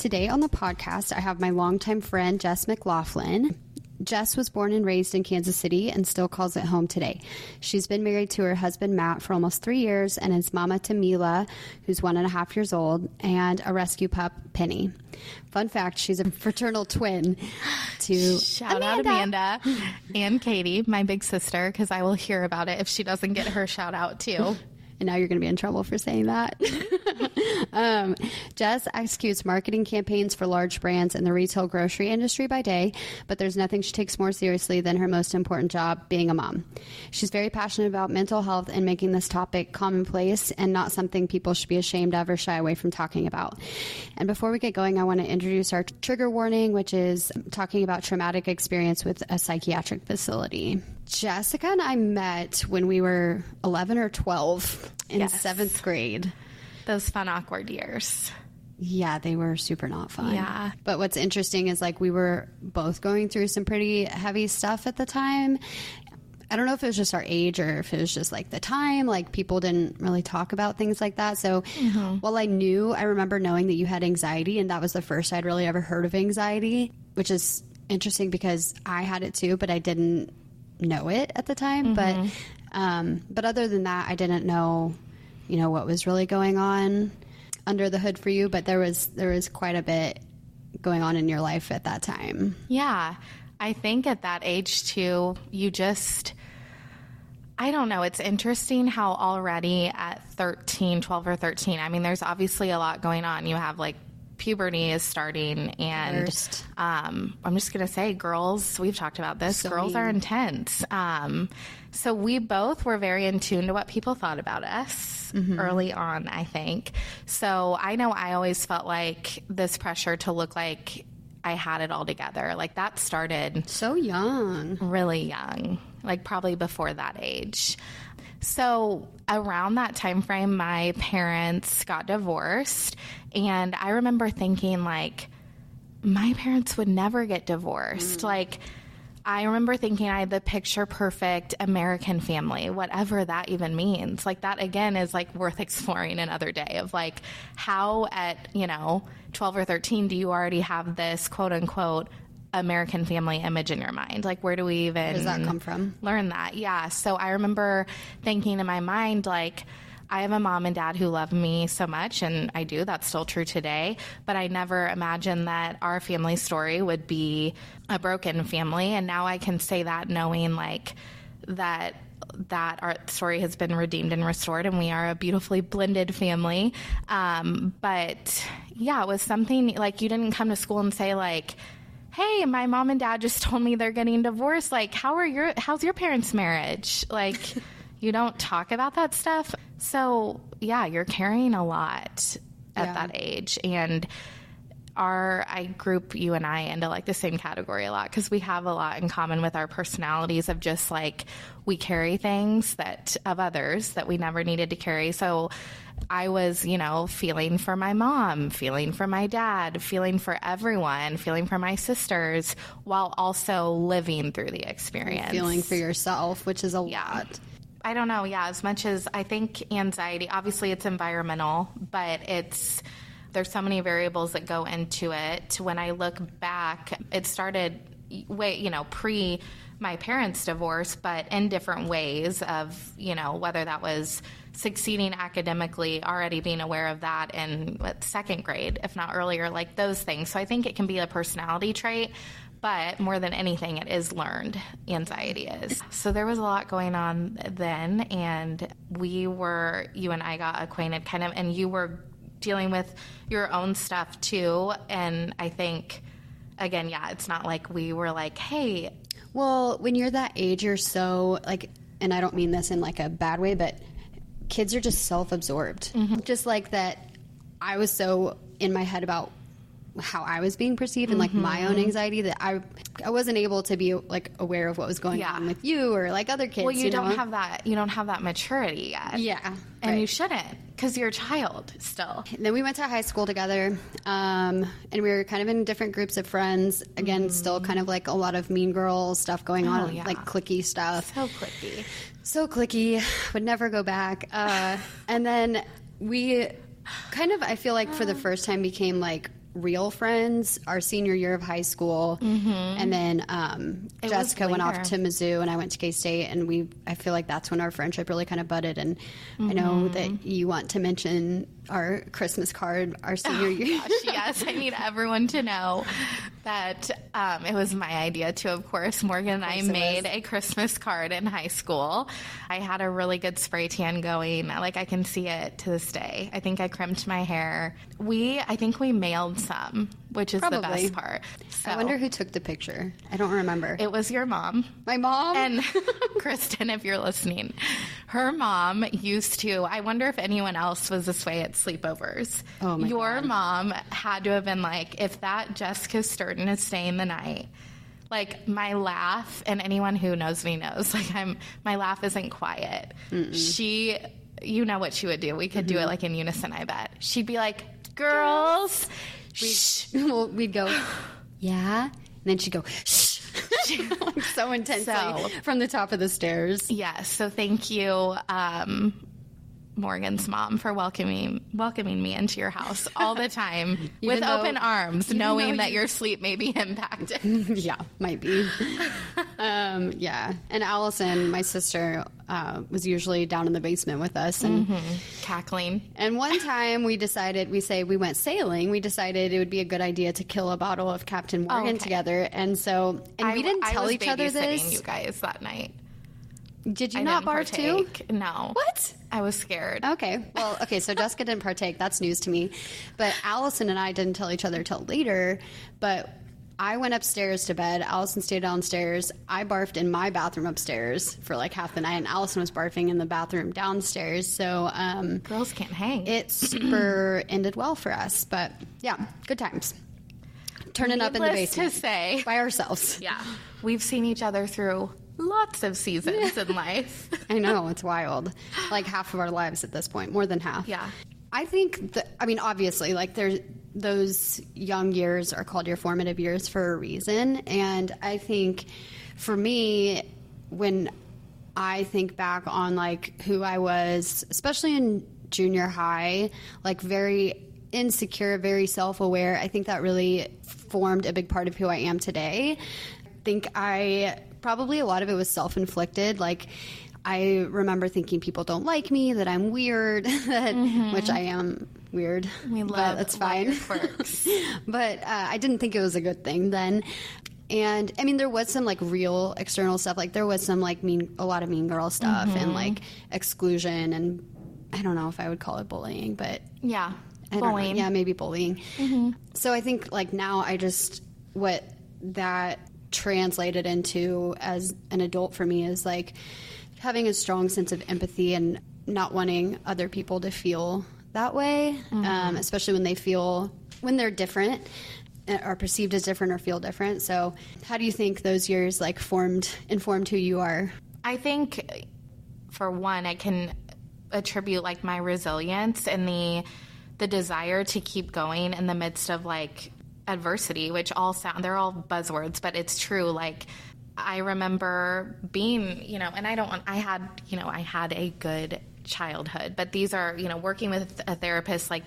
Today on the podcast, I have my longtime friend, Jess McLaughlin. Jess was born and raised in Kansas City and still calls it home today. She's been married to her husband, Matt, for almost three years and is mama to Mila, who's one and a half years old, and a rescue pup, Penny. Fun fact she's a fraternal twin to Shout Amanda. out Amanda and Katie, my big sister, because I will hear about it if she doesn't get her shout out too. And now you're going to be in trouble for saying that. um, Jess executes marketing campaigns for large brands in the retail grocery industry by day, but there's nothing she takes more seriously than her most important job, being a mom. She's very passionate about mental health and making this topic commonplace and not something people should be ashamed of or shy away from talking about. And before we get going, I want to introduce our trigger warning, which is talking about traumatic experience with a psychiatric facility. Jessica and I met when we were 11 or 12 in Yes. seventh grade. Those fun, awkward years. Yeah, they were super not fun. Yeah. But what's interesting is like we were both going through some pretty heavy stuff at the time. I don't know if it was just our age or if it was just like the time. Like people didn't really talk about things like that. So mm-hmm. while I knew, I remember knowing that you had anxiety, and that was the first I'd really ever heard of anxiety, which is interesting because I had it too, but I didn't know it at the time. But mm-hmm. Um, but other than that, I didn't know, you know, what was really going on under the hood for you. But there was there was quite a bit going on in your life at that time. Yeah. I think at that age too, you just I don't know. It's interesting how already at 13, 12 or 13, I mean, there's obviously a lot going on. You have like puberty is starting, and um, I'm just going to say, girls, we've talked about this, girls are intense. Um, so we both were very in tune to what people thought about us early on, I think. So I know I always felt like this pressure to look like I had it all together. Like that started So young. really young, like probably before that age. So around that time frame, my parents got divorced, and I remember thinking like, my parents would never get divorced. Mm. Like. I remember thinking I had the picture perfect American family, whatever that even means. Like that again is like worth exploring another day of like how at, you know, 12 or 13 do you already have this quote unquote American family image in your mind? Like where do we even Where does that come from? learn that? Yeah. So I remember thinking in my mind like I have a mom and dad who love me so much, and I do. That's still true today. But I never imagined that our family story would be a broken family. And now I can say that knowing like that that our story has been redeemed and restored, and we are a beautifully blended family. Um, but yeah, it was something like you didn't come to school and say like, "Hey, my mom and dad just told me they're getting divorced. Like, how are your how's your parents' marriage?" Like, you don't talk about that stuff. So yeah, you're carrying a lot at Yeah. that age, and our I group you and I into like the same category a lot because we have a lot in common with our personalities of just like we carry things that of others that we never needed to carry. So I was, you know, feeling for my mom, feeling for my dad, feeling for everyone, feeling for my sisters while also living through the experience. Feeling for yourself, which is a lot. I don't know. Yeah, as much as I think anxiety, obviously it's environmental, but it's there's so many variables that go into it. When I look back, it started way, you know, pre my parents' divorce, but in different ways of, you know, whether that was succeeding academically, already being aware of that in what, second grade, if not earlier, like those things. So I think it can be a personality trait, but more than anything, it is learned. Anxiety is. So there was a lot going on then, and we were, you and I got acquainted kind of, and you were dealing with your own stuff too. And I think, again, yeah, it's not like we were like, hey, Well, when you're that age, you're so like, and I don't mean this in like a bad way, but kids are just self-absorbed. Mm-hmm. Just like that, I was so in my head about how I was being perceived and like my own mm-hmm. anxiety that I I wasn't able to be like aware of what was going Yeah. on with you or like other kids. well, you, don't know? have that, you don't have that maturity yet. yeah, And you shouldn't because you're a child still. And then we went to high school together, um, and we were kind of in different groups of friends. Again, still kind of like a lot of mean girl stuff going on. Oh, yeah. like clicky stuff. So clicky. So clicky, would never go back. Uh, and then we kind of, I feel like for the first time became like real friends our senior year of high school, and then um, Jessica went off to Mizzou, and I went to K State, and we. I feel like that's when our friendship really kind of budded. And I know that you want to mention our Christmas card our senior year. Gosh, yes, I need everyone to know that um, it was my idea too. Of course, Morgan and I made was. a Christmas card in high school. I had a really good spray tan going. Like I can see it to this day. I think I crimped my hair. We, I think we mailed some, which is the best part. So I wonder who took the picture. I don't remember. it was your mom. My mom. And Kristen, if you're listening, her mom used to. I wonder if anyone else was this way at sleepovers. Oh, my Your God. mom had to have been like, if that Jessica Sturton is staying the night. Like my laugh, and anyone who knows me knows, like I'm, my laugh isn't quiet. She, you know what she would do. We could do it mm-hmm. like in unison. I bet she'd be like, "Girls, shh." well, we'd go, yeah, and then she'd go, shh, so intensely So- from the top of the stairs. Yes. So thank you, um, Morgan's mom, for welcoming welcoming me into your house all the time with though- open arms, knowing though that you- your sleep may be impacted. yeah, might be. um, yeah, and Allison, my sister, uh, was usually down in the basement with us, and Cackling. and one time we decided we say we went sailing. We decided it would be a good idea to kill a bottle of Captain Morgan okay. together, and so and I- we didn't tell each other this. You guys that night. Did you I not barf too? No. What? I was scared. Okay. Well, okay. So Jessica didn't partake. That's news to me. But Allison and I didn't tell each other till later. But I went upstairs to bed. Allison stayed downstairs. I barfed in my bathroom upstairs for like half the night, and Allison was barfing in the bathroom downstairs. So um, Girls can't hang. it super ended well for us. But yeah, good times. Turning up in the Needless to basement say, by ourselves. yeah, we've seen each other through lots of seasons in life. I know it's wild. Like half of our lives at this point, more than half. Yeah. I think that I mean obviously like there's those young years are called your formative years for a reason and I think for me when I think back on like who I was especially in junior high like very insecure very self-aware I think that really formed a big part of who I am today I think I probably a lot of it was self-inflicted like I remember thinking people don't like me, that I'm weird, that, which I am weird. We but love that's fine. but uh, I didn't think it was a good thing then. And I mean, there was some like real external stuff. Like there was some like mean, a lot of mean girl stuff Mm-hmm. and like exclusion and I don't know if I would call it bullying, but Yeah. I. Bullying. Yeah, maybe bullying. So I think like now I just what that translated into as an adult for me is like having a strong sense of empathy and not wanting other people to feel that way, um, especially when they feel when they're different uh, are perceived as different or feel different. So, how do you think those years like formed informed who you are? I think, for one, I can attribute like my resilience and the the desire to keep going in the midst of like adversity, which all sound they're all buzzwords, but it's true. Like I remember being, you know, and I don't want I had, you know, I had a good childhood, but these are, you know, working with a therapist like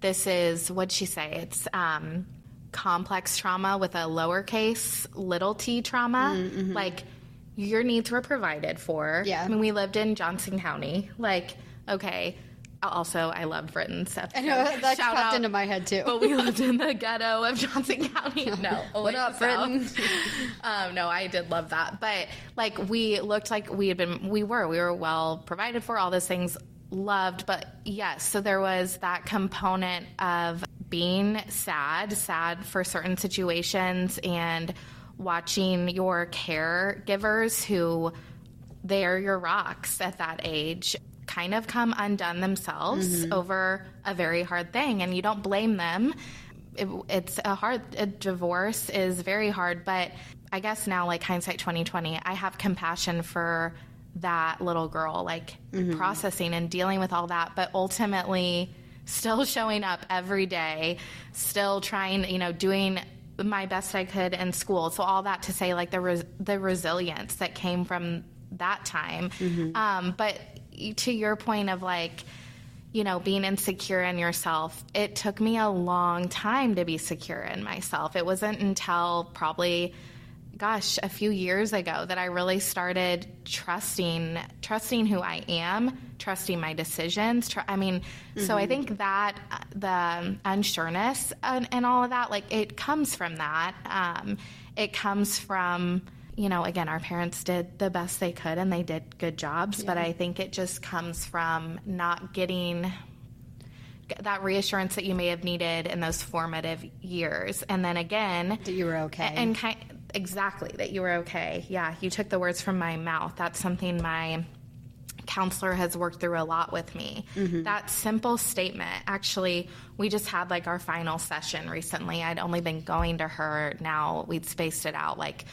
this is what'd she say? It's um complex trauma with a lowercase little t trauma. Like your needs were provided for. Yeah. I mean, we lived in Johnson County. Like, okay. Also, I love Britton. So I know that popped out. into my head too. But we lived in the ghetto of Johnson County. No, What up. Britton? um, no, I did love that. But like, we looked like we had been, we were, we were well provided for, all those things loved. But yes, so there was that component of being sad, sad for certain situations, and watching your caregivers who they're your rocks at that age kind of come undone themselves mm-hmm. over a very hard thing and you don't blame them it, it's a hard a divorce is very hard but i guess now like hindsight 2020 i have compassion for that little girl like mm-hmm. processing and dealing with all that but ultimately still showing up every day still trying you know doing my best I could in school. So all that to say, like the res- the resilience that came from that time. Mm-hmm. Um, but to your point of like, you know, being insecure in yourself, it took me a long time to be secure in myself. It wasn't until probably gosh, a few years ago that I really started trusting trusting who I am, trusting my decisions. Tr- I mean, mm-hmm. so I mm-hmm. think that uh, the unsureness and, and, all of that, like it comes from that. Um, it comes from you know, again, our parents did the best they could and they did good jobs, yeah. but I think it just comes from not getting that reassurance that you may have needed in those formative years. And then again, that you were okay. And kind exactly that you were okay. Yeah, you took the words from my mouth. That's something my counselor has worked through a lot with me. Mm-hmm. That simple statement, actually, we just had like our final session recently. I'd only been going to her now, we'd spaced it out like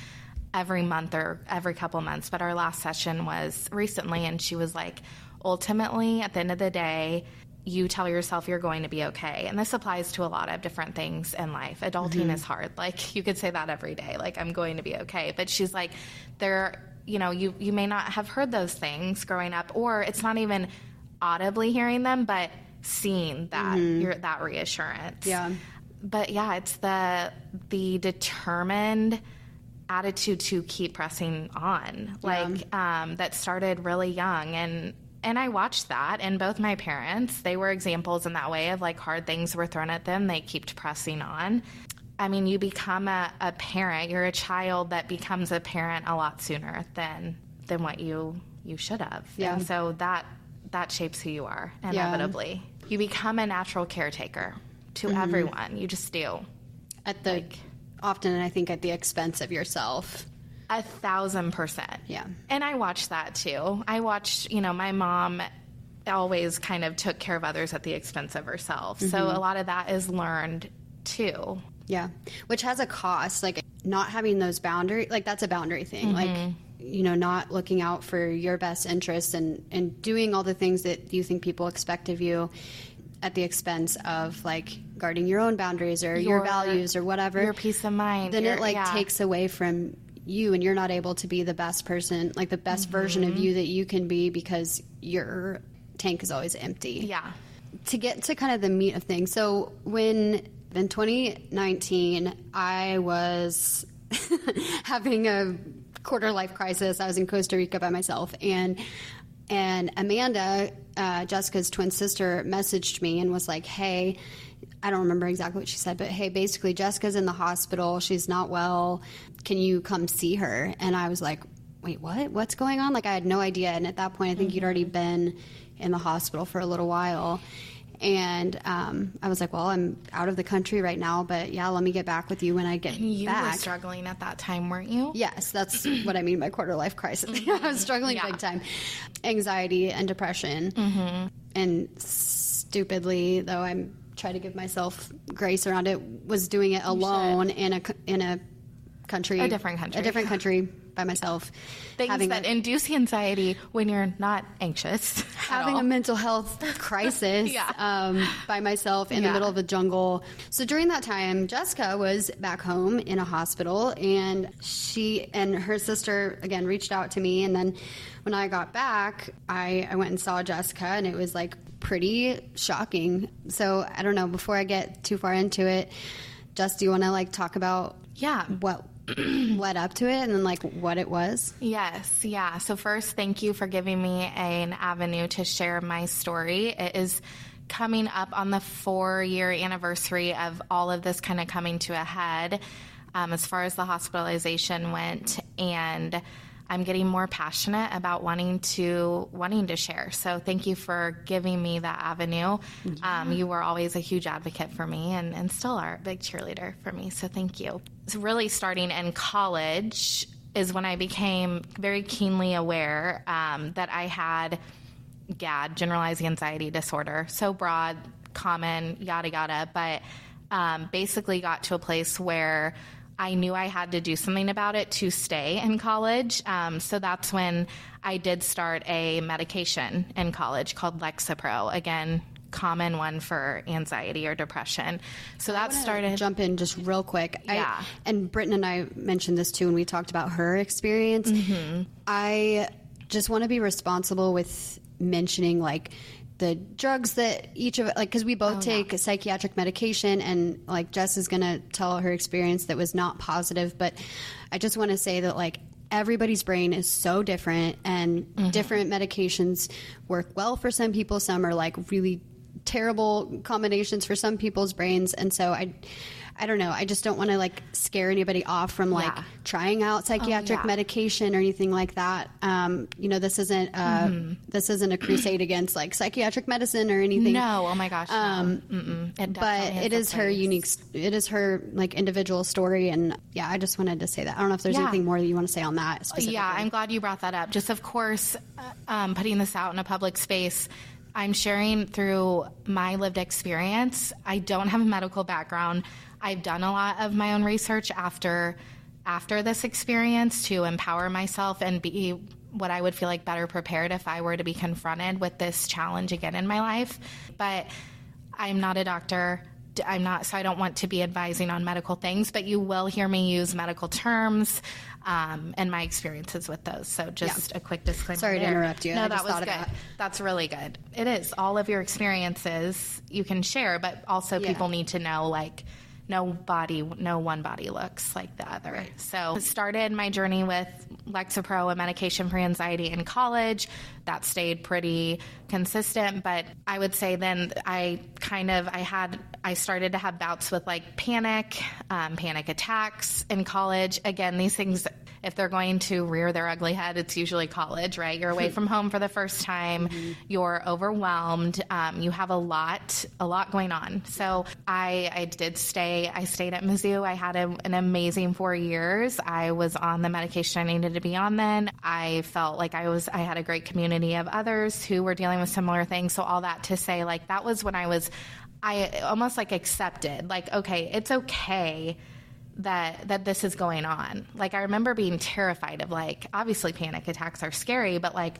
every month or every couple months, but our last session was recently, and she was like, ultimately, at the end of the day, you tell yourself you're going to be okay. And this applies to a lot of different things in life. Adulting mm-hmm. is hard. Like you could say that every day, like I'm going to be okay. But she's like, there, you know, you, you may not have heard those things growing up, or it's not even audibly hearing them, but seeing that, mm-hmm. that reassurance. Yeah. But yeah, it's the, the determined, attitude to keep pressing on like yeah. um, that started really young and and I watched that and both my parents they were examples in that way of like hard things were thrown at them they kept pressing on I mean you become a, a parent you're a child that becomes a parent a lot sooner than than what you you should have yeah. and so that that shapes who you are inevitably yeah. you become a natural caretaker to mm-hmm. everyone you just do at the like, often, I think, at the expense of yourself. A thousand percent. Yeah. And I watched that too. I watched, you know, my mom always kind of took care of others at the expense of herself. Mm-hmm. So a lot of that is learned too. Yeah. Which has a cost. Like not having those boundaries, like that's a boundary thing. Mm-hmm. Like, you know, not looking out for your best interests and, and doing all the things that you think people expect of you at the expense of like guarding your own boundaries or your, your values or whatever your peace of mind then it like yeah. takes away from you and you're not able to be the best person like the best mm-hmm. version of you that you can be because your tank is always empty yeah to get to kind of the meat of things so when in 2019 i was having a quarter life crisis i was in costa rica by myself and and Amanda, uh, Jessica's twin sister, messaged me and was like, hey, I don't remember exactly what she said, but hey, basically, Jessica's in the hospital. She's not well. Can you come see her? And I was like, wait, what? What's going on? Like, I had no idea. And at that point, I think mm-hmm. you'd already been in the hospital for a little while. And um, I was like, well, I'm out of the country right now, but yeah, let me get back with you when I get and you back. were struggling at that time, weren't you? Yes, that's what I mean by quarter life crisis. I was struggling yeah. big time. Anxiety and depression. Mm-hmm. And stupidly, though I'm trying to give myself grace around it, was doing it alone in a, in a country. A different country. A different country by myself. Things that a, induce anxiety when you're not anxious. Having a mental health crisis yeah. um, by myself in yeah. the middle of the jungle. So during that time, Jessica was back home in a hospital, and she and her sister again reached out to me. And then when I got back, I, I went and saw Jessica, and it was like pretty shocking. So I don't know. Before I get too far into it, Jess, do you want to like talk about yeah what led up to it and then like what it was? Yes, yeah. So first, thank you for giving me an avenue to share my story. It is coming up on the four year anniversary of all of this kind of coming to a head um, as far as the hospitalization went and I'm getting more passionate about wanting to wanting to share. So thank you for giving me that avenue. Yeah. Um, you were always a huge advocate for me, and, and still are a big cheerleader for me. So thank you. So really, starting in college is when I became very keenly aware um, that I had GAD, generalized anxiety disorder. So broad, common, yada yada, but um, basically got to a place where I knew I had to do something about it to stay in college. Um, so that's when I did start a medication in college called Lexapro. Again, common one for anxiety or depression. So that started. Jump in just real quick. Yeah. I, and Britton and I mentioned this too when we talked about her experience. Mm-hmm. I just want to be responsible with mentioning like the drugs that each of like because we both oh, take psychiatric medication and like Jess is gonna tell her experience that was not positive, but I just want to say that like everybody's brain is so different and mm-hmm. different medications work well for some people. Some are like really terrible combinations for some people's brains. And so i i don't know i just don't want to like scare anybody off from like Yeah. trying out psychiatric yeah. medication or anything like that um you know this isn't uh this isn't a crusade against like psychiatric medicine or anything No, oh my gosh. no. It but it a is her place. unique it is her like individual story and yeah i just wanted to say that i don't know if there's Yeah. anything more that you want to say on that specifically Yeah, I'm glad you brought that up. Just, of course, uh, um, putting this out in a public space, I'm sharing through my lived experience. I don't have a medical background. I've done a lot of my own research after after this experience to empower myself and be what I would feel like better prepared if I were to be confronted with this challenge again in my life. But I'm not a doctor. I'm not, so I don't want to be advising on medical things, but you will hear me use medical terms um, and my experiences with those. So just a quick disclaimer. Sorry to there. interrupt you. No, I that was good. that. That's really good. It is. All of your experiences you can share, but also Yeah. people need to know like, no body, no one body looks like the other. So, started my journey with Lexapro, a medication for anxiety in college. That stayed pretty consistent, but I would say then I kind of I had I started to have bouts with like panic, um, panic attacks in college. Again, these things if they're going to rear their ugly head, it's usually college, right? You're away from home for the first time. You're overwhelmed. Um, you have a lot, a lot going on. So I, I did stay. I stayed at Mizzou. I had a, an amazing four years. I was on the medication I needed to be on. Then I felt like I was. I had a great community of others who were dealing with similar things. So all that to say, like that was when I was. I almost like accepted, like, okay, it's okay that that this is going on. Like I remember being terrified of like obviously panic attacks are scary, but like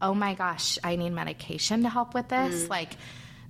oh my gosh, I need medication to help with this. Like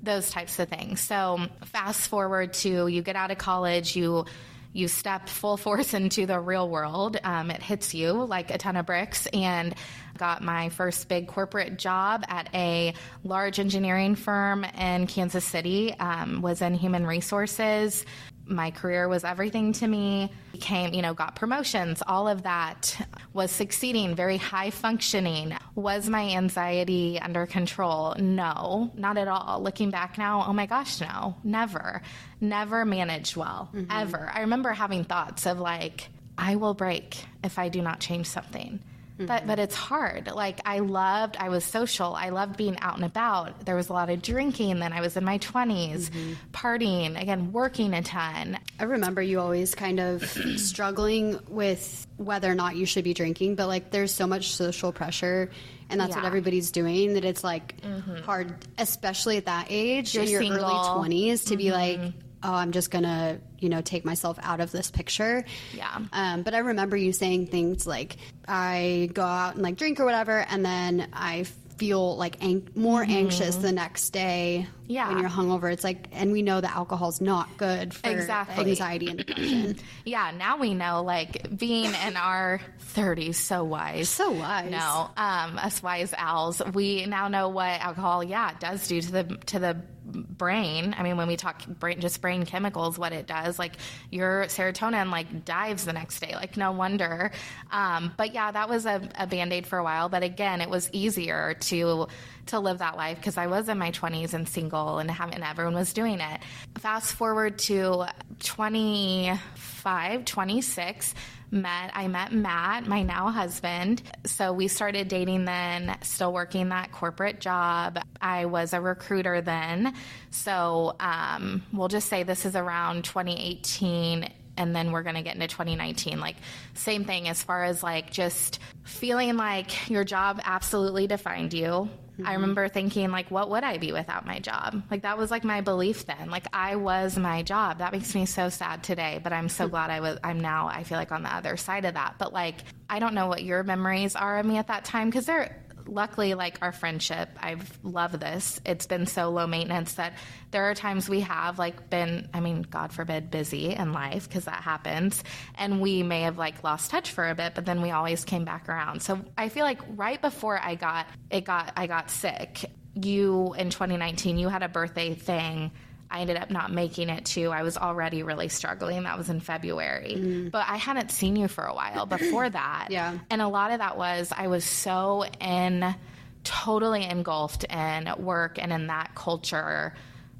those types of things. So fast forward to you get out of college, you you step full force into the real world. Um, it hits you like a ton of bricks, and got my first big corporate job at a large engineering firm in Kansas City. Um, was in human resources. My career was everything to me. Became, you know, got promotions. All of that was succeeding. Very high functioning. Was my anxiety under control? No, not at all. Looking back now, oh my gosh, no, never, never managed well, mm-hmm. ever. I remember having thoughts of like, I will break if I do not change something. But but mm-hmm. it's hard. Like I loved, I was social. I loved being out and about. There was a lot of drinking. Then I was in my 20s, mm-hmm. partying again, working a ton. I remember you always kind of struggling with whether or not you should be drinking, but like there's so much social pressure and that's what everybody's doing that it's like mm-hmm. hard, especially at that age You're in your single. early 20s to be like, oh, I'm just gonna, you know, take myself out of this picture. Yeah. Um, but I remember you saying things like, I go out and like drink or whatever, and then I feel like ang- more anxious the next day Mm-hmm. Yeah. when you're hungover. It's like, and we know that alcohol's not good for Exactly. anxiety and depression. Yeah, now we know like being in our 30s so wise. So wise. No, um, us wise owls, we now know what alcohol, yeah, does do to the to the brain. I mean, when we talk brain, just brain chemicals, what it does, like your serotonin like dives the next day. Like no wonder. Um, but yeah, that was a, a band aid for a while. But again, it was easier to to live that life because I was in my 20s and single and having everyone was doing it. Fast forward to 25, 26 met I met Matt, my now husband. So we started dating then, still working that corporate job. I was a recruiter then. So um, we'll just say this is around 2018 and then we're going to get into 2019 like same thing as far as like just feeling like your job absolutely defined you i mm-hmm. remember thinking like what would i be without my job? Like that was like my belief then. Like i was my job. That makes me so sad today but i'm so mm-hmm. glad i was i'm now i feel like on the other side of that. But like i don't know what your memories are of me at that time because they're luckily like our friendship i've loved this. It's been so low maintenance that there are times we have like been i mean god forbid busy in life because that happens. And we may have like lost touch for a bit but then we always came back around. So i feel like right before i got it got i got sick you in 2019, you had a birthday thing. I ended up not making it to. I was already really struggling. That was in February. Mm. But I hadn't seen you for a while before that. yeah. And a lot of that was I was so in, totally engulfed in work and in that culture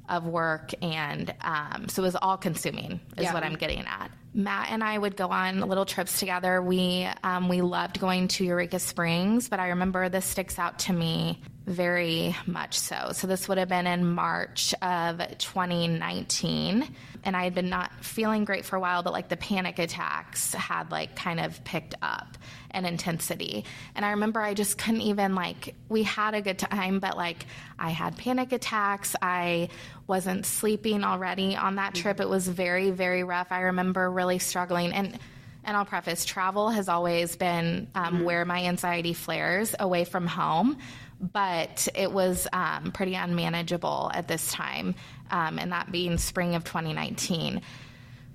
of work. And um, so it was all consuming, is yeah. what I'm getting at. Matt and I would go on little trips together. We um, we loved going to Eureka Springs, but I remember this sticks out to me very much so. So this would have been in March of 2019, and I had been not feeling great for a while, but like the panic attacks had like kind of picked up in intensity. And I remember I just couldn't even like we had a good time, but like I had panic attacks. I wasn't sleeping already on that trip. It was very very rough. I remember really struggling and and I'll preface travel has always been um, mm-hmm. where my anxiety flares away from home but it was um, pretty unmanageable at this time, um, and that being spring of 2019.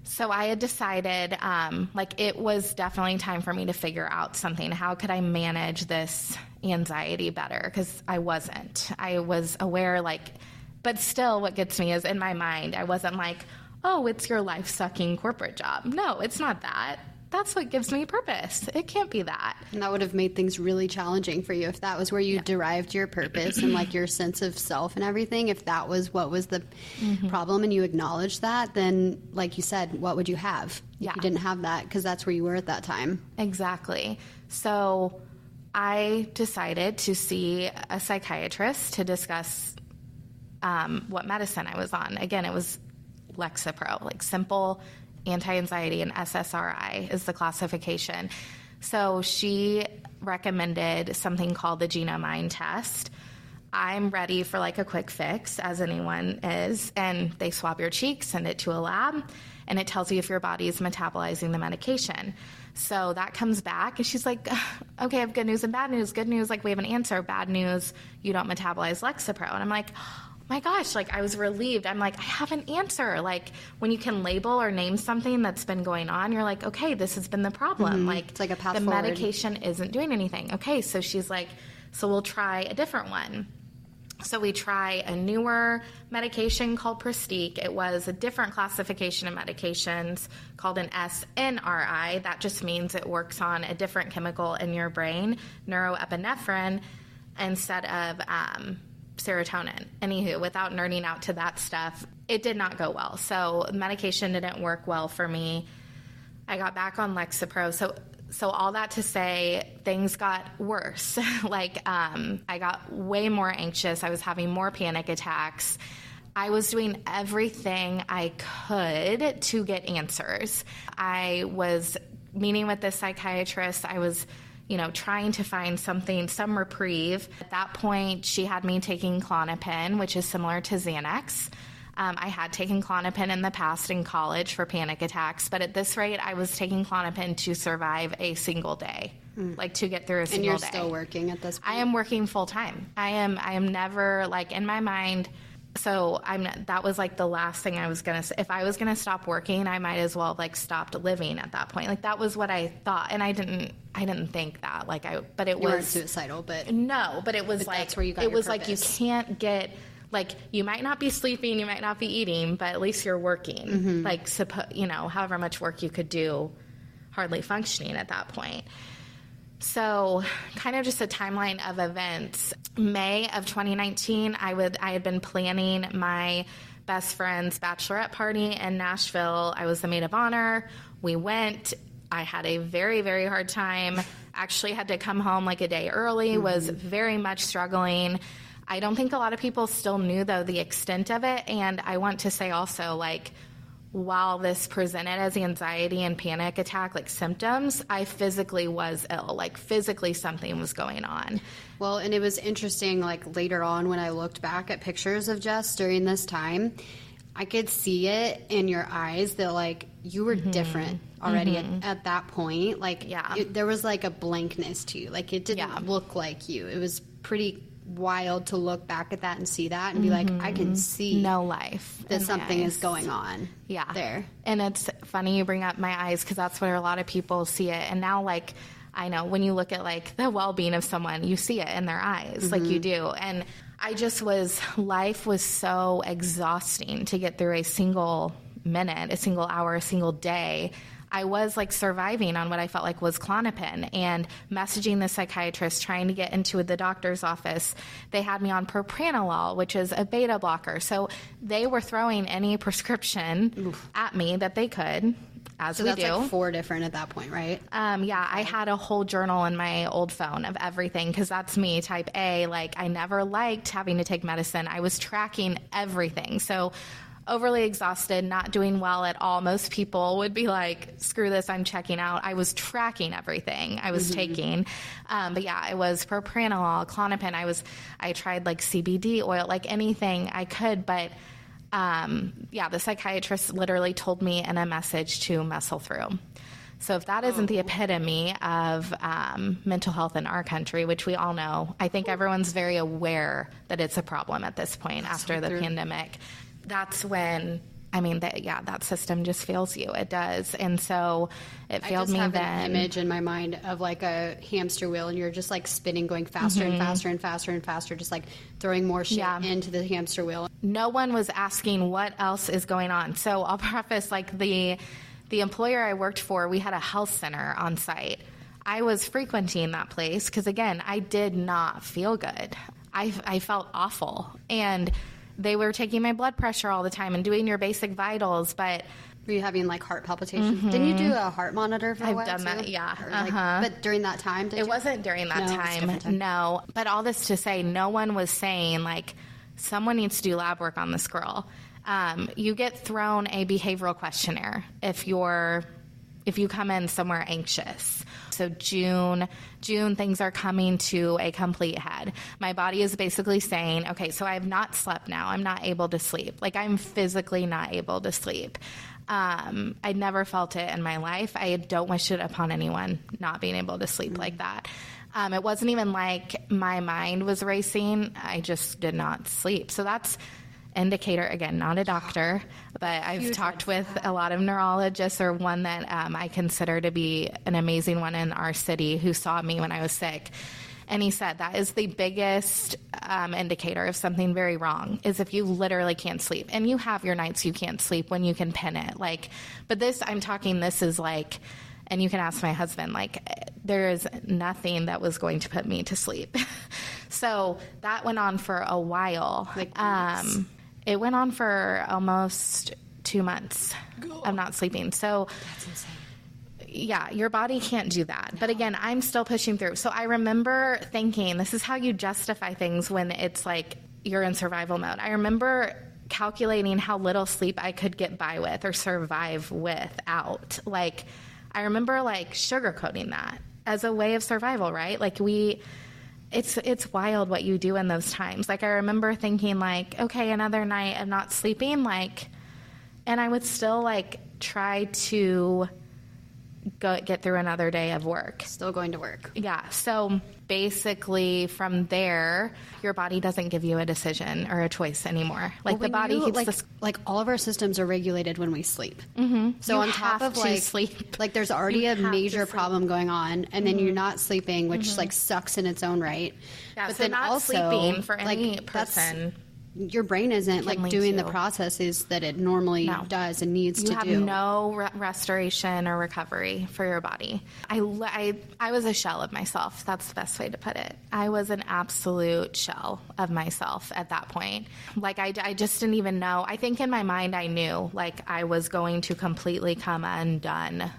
So I had decided, um, like, it was definitely time for me to figure out something. How could I manage this anxiety better? Because I wasn't. I was aware, like, but still, what gets me is in my mind, I wasn't like, oh, it's your life sucking corporate job. No, it's not that that's what gives me purpose. It can't be that. And that would have made things really challenging for you if that was where you yeah. derived your purpose and like your sense of self and everything. If that was what was the mm-hmm. problem and you acknowledged that, then like you said, what would you have? Yeah. you didn't have that because that's where you were at that time. Exactly. So I decided to see a psychiatrist to discuss um, what medicine I was on. Again, it was Lexapro, like simple anti anxiety and SSRI is the classification. So she recommended something called the Genomind test. I'm ready for like a quick fix, as anyone is. And they swab your cheeks, send it to a lab, and it tells you if your body is metabolizing the medication. So that comes back, and she's like, okay, I have good news and bad news. Good news, like we have an answer. Bad news, you don't metabolize Lexapro. And I'm like, my gosh, like I was relieved. I'm like, I have an answer. Like when you can label or name something that's been going on, you're like, okay, this has been the problem. Mm-hmm. Like it's like a path the forward. medication isn't doing anything. Okay, so she's like, so we'll try a different one. So we try a newer medication called Pristiq. It was a different classification of medications called an SNRI. That just means it works on a different chemical in your brain, norepinephrine, instead of um, serotonin. Anywho, without nerding out to that stuff, it did not go well. So medication didn't work well for me. I got back on Lexapro. So so all that to say things got worse like um, i got way more anxious i was having more panic attacks i was doing everything i could to get answers i was meeting with this psychiatrist i was you know, trying to find something, some reprieve. At that point, she had me taking Klonopin, which is similar to Xanax. Um, I had taken Klonopin in the past in college for panic attacks, but at this rate, I was taking Klonopin to survive a single day, mm. like to get through a single day. And you're day. still working at this point. I am working full time. I am. I am never like in my mind so I'm that was like the last thing I was gonna say. If I was gonna stop working, I might as well have like stopped living at that point. Like that was what I thought, and I didn't. I didn't think that. Like I, but it you was suicidal. But no, but it was but like that's where you got it was purpose. like you can't get like you might not be sleeping, you might not be eating, but at least you're working. Mm-hmm. Like suppo- you know, however much work you could do, hardly functioning at that point. So, kind of just a timeline of events. May of 2019, I would I had been planning my best friend's bachelorette party in Nashville. I was the maid of honor. We went. I had a very very hard time. Actually had to come home like a day early. Mm-hmm. Was very much struggling. I don't think a lot of people still knew though the extent of it and I want to say also like while this presented as anxiety and panic attack like symptoms, I physically was ill. Like physically something was going on. Well, and it was interesting like later on when I looked back at pictures of Jess during this time, I could see it in your eyes that like you were mm-hmm. different already mm-hmm. at, at, that point. Like yeah. It, there was like a blankness to you. Like it didn't yeah. look like you. It was pretty wild to look back at that and see that and be like, I can mm-hmm. see no life that something is going on. Yeah, there. And it's funny you bring up my eyes because that's where a lot of people see it. And now, like, I know when you look at like the well being of someone, you see it in their eyes, like you do. And I just was, life was so exhausting to get through a single minute, a single hour, a single day. I was like surviving on what I felt like was Klonopin and messaging the psychiatrist, trying to get into the doctor's office. They had me on propranolol, which is a beta blocker. So they were throwing any prescription at me that they could, as So we that's do. like four different at that point, right? Um, yeah, I had a whole journal in my old phone of everything because that's me, type A. Like, I never liked having to take medicine. I was tracking everything. So, overly exhausted, not doing well at all. Most people would be like, screw this, I'm checking out. I was tracking everything I was taking. Um, but yeah, it was propranolol, Klonopin. I was, I tried like CBD oil, like anything I could, but um, yeah, the psychiatrist literally told me in a message to muscle through. So if that isn't the epitome of um, mental health in our country, which we all know, I think everyone's very aware that it's a problem at this point after the pandemic. That's when. I mean, that yeah, that system just fails you. It does, and so it I failed just me have then. an image in my mind of like a hamster wheel, and you're just like spinning, going faster and faster and faster and faster, just like throwing more shit Mm-hmm. Yeah. into the hamster wheel. no one was asking what else is going on. So I'll preface like the the employer I worked for, we had a health center on site. I was frequenting that place because again, I did not feel good. I I felt awful and they were taking my blood pressure all the time and doing your basic vitals, but Were you having like heart palpitations? Didn't you do a heart monitor for a Mm-hmm. I've while? done that, too? yeah. Or, like, Uh-huh. But during that time, did It you? wasn't during that No, time. time. No. But all this to say, no one was saying, like, someone needs to do lab work on this girl. Um, you get thrown a behavioral questionnaire if you're if you come in somewhere anxious. So June, June things are coming to a complete head. My body is basically saying, okay, so I have not slept now. I'm not able to sleep. Like I'm physically not able to sleep. Um, I never felt it in my life. I don't wish it upon anyone not being able to sleep like that. Um, it wasn't even like my mind was racing. I just did not sleep. So that's indicator again not a doctor but i've talked with a lot of neurologists. Or one that um, i consider to be an amazing one in our city who saw me when i was sick. And he said that is the biggest um, indicator of something very wrong is if you literally can't sleep. And you have your nights you can't sleep when you can pin it like but this i'm talking this is like and you can ask my husband like there is nothing that was going to put me to sleep. So that went on for a while. Like um, it went on for almost two months of not sleeping so That's insane. yeah, your body can't do that. But again, I'm still pushing through. So I remember thinking, this is how you justify things when it's like you're in survival mode. I remember calculating how little sleep I could get by with or survive without. Like, I remember like sugarcoating that as a way of survival, right? Like, we. It's it's wild what you do in those times. Like I remember thinking like, okay, another night of not sleeping, like and I would still like try to go get through another day of work. Still going to work. Yeah. So basically, from there, your body doesn't give you a decision or a choice anymore. Like the body you- keeps like, this. like all of our systems are regulated when we sleep. Mm-hmm. So You on top of to like sleep. like there's already You a major. Mm-hmm. problem going on, and then you're not sleeping, which like sucks in its own right. Yeah, but so then not also sleeping for like, any that's- person. Your brain isn't like doing the processes that it normally No. does and needs to. You to have do. no re- restoration or recovery for your body. I, I, I was a shell of myself. That's the best way to put it. I was an absolute shell of myself at that point. Like, I, I just didn't even know. I think in my mind, I knew like I was going to completely come undone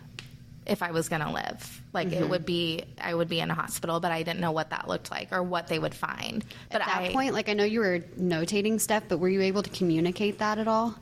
if I was going to live. Like, Mm-hmm. it would be, I would be in a hospital, but I didn't know what that looked like or what they would find. But At that I, point, like I know you were notating stuff, but were you able to communicate that at all?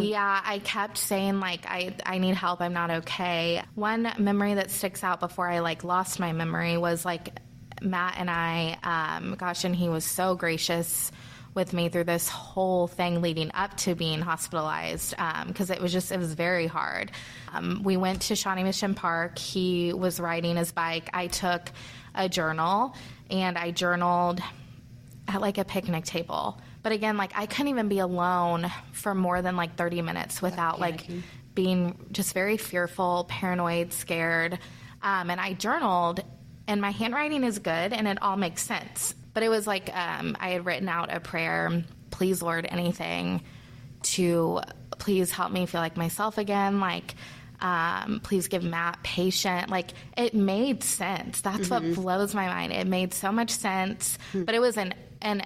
yeah, I kept saying like I I need help. I'm not okay. One memory that sticks out before I like lost my memory was like Matt and I. Um, gosh, and he was so gracious with me through this whole thing leading up to being hospitalized because it was just it was very hard. Um, we went to Shawnee Mission Park. He was riding his bike. I took a journal and I journaled at like a picnic table. But again, like I couldn't even be alone for more than like 30 minutes without like being just very fearful, paranoid, scared. Um, and I journaled, and my handwriting is good and it all makes sense. But it was like um, I had written out a prayer, please, Lord, anything to please help me feel like myself again. Like, um, please give Matt patient. Like, it made sense. That's what blows my mind. It made so much sense, but it was an, an,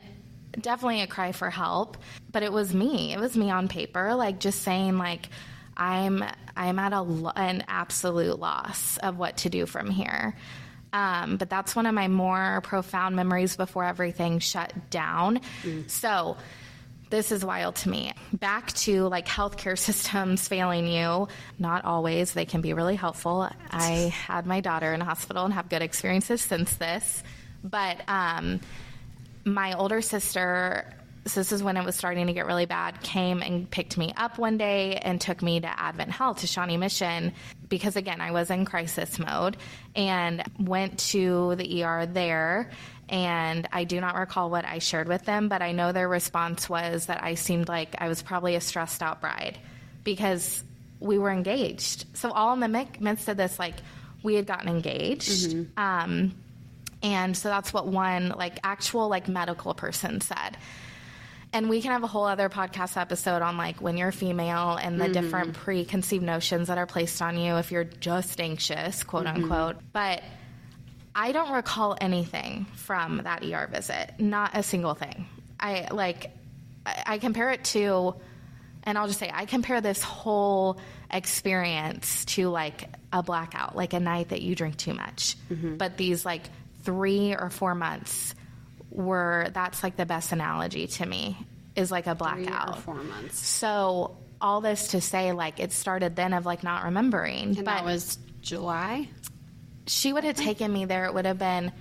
definitely a cry for help, but it was me. It was me on paper, like just saying like I'm I'm at a an absolute loss of what to do from here. Um, but that's one of my more profound memories before everything shut down. So this is wild to me. Back to like healthcare systems failing you. Not always. They can be really helpful. I had my daughter in a hospital and have good experiences since this. But um, my older sister so this is when it was starting to get really bad came and picked me up one day and took me to advent health to shawnee mission because again i was in crisis mode and went to the er there. And i do not recall what i shared with them but i know their response was that i seemed like i was probably a stressed out bride because we were engaged. So all in the mi- midst of this like we had gotten engaged. Um, and so that's what one like actual like medical person said and we can have a whole other podcast episode on like when you're female and the different preconceived notions that are placed on you if you're just anxious quote unquote. But i don't recall anything from that er visit not a single thing. I like i, I compare it to and I'll just say, I compare this whole experience to like a blackout, like a night that you drink too much. But these like three or four months were, that's like the best analogy to me, is like a blackout. four months. So, all this to say, like, it started then of like not remembering. And but that was July. she would have taken me there. It would have been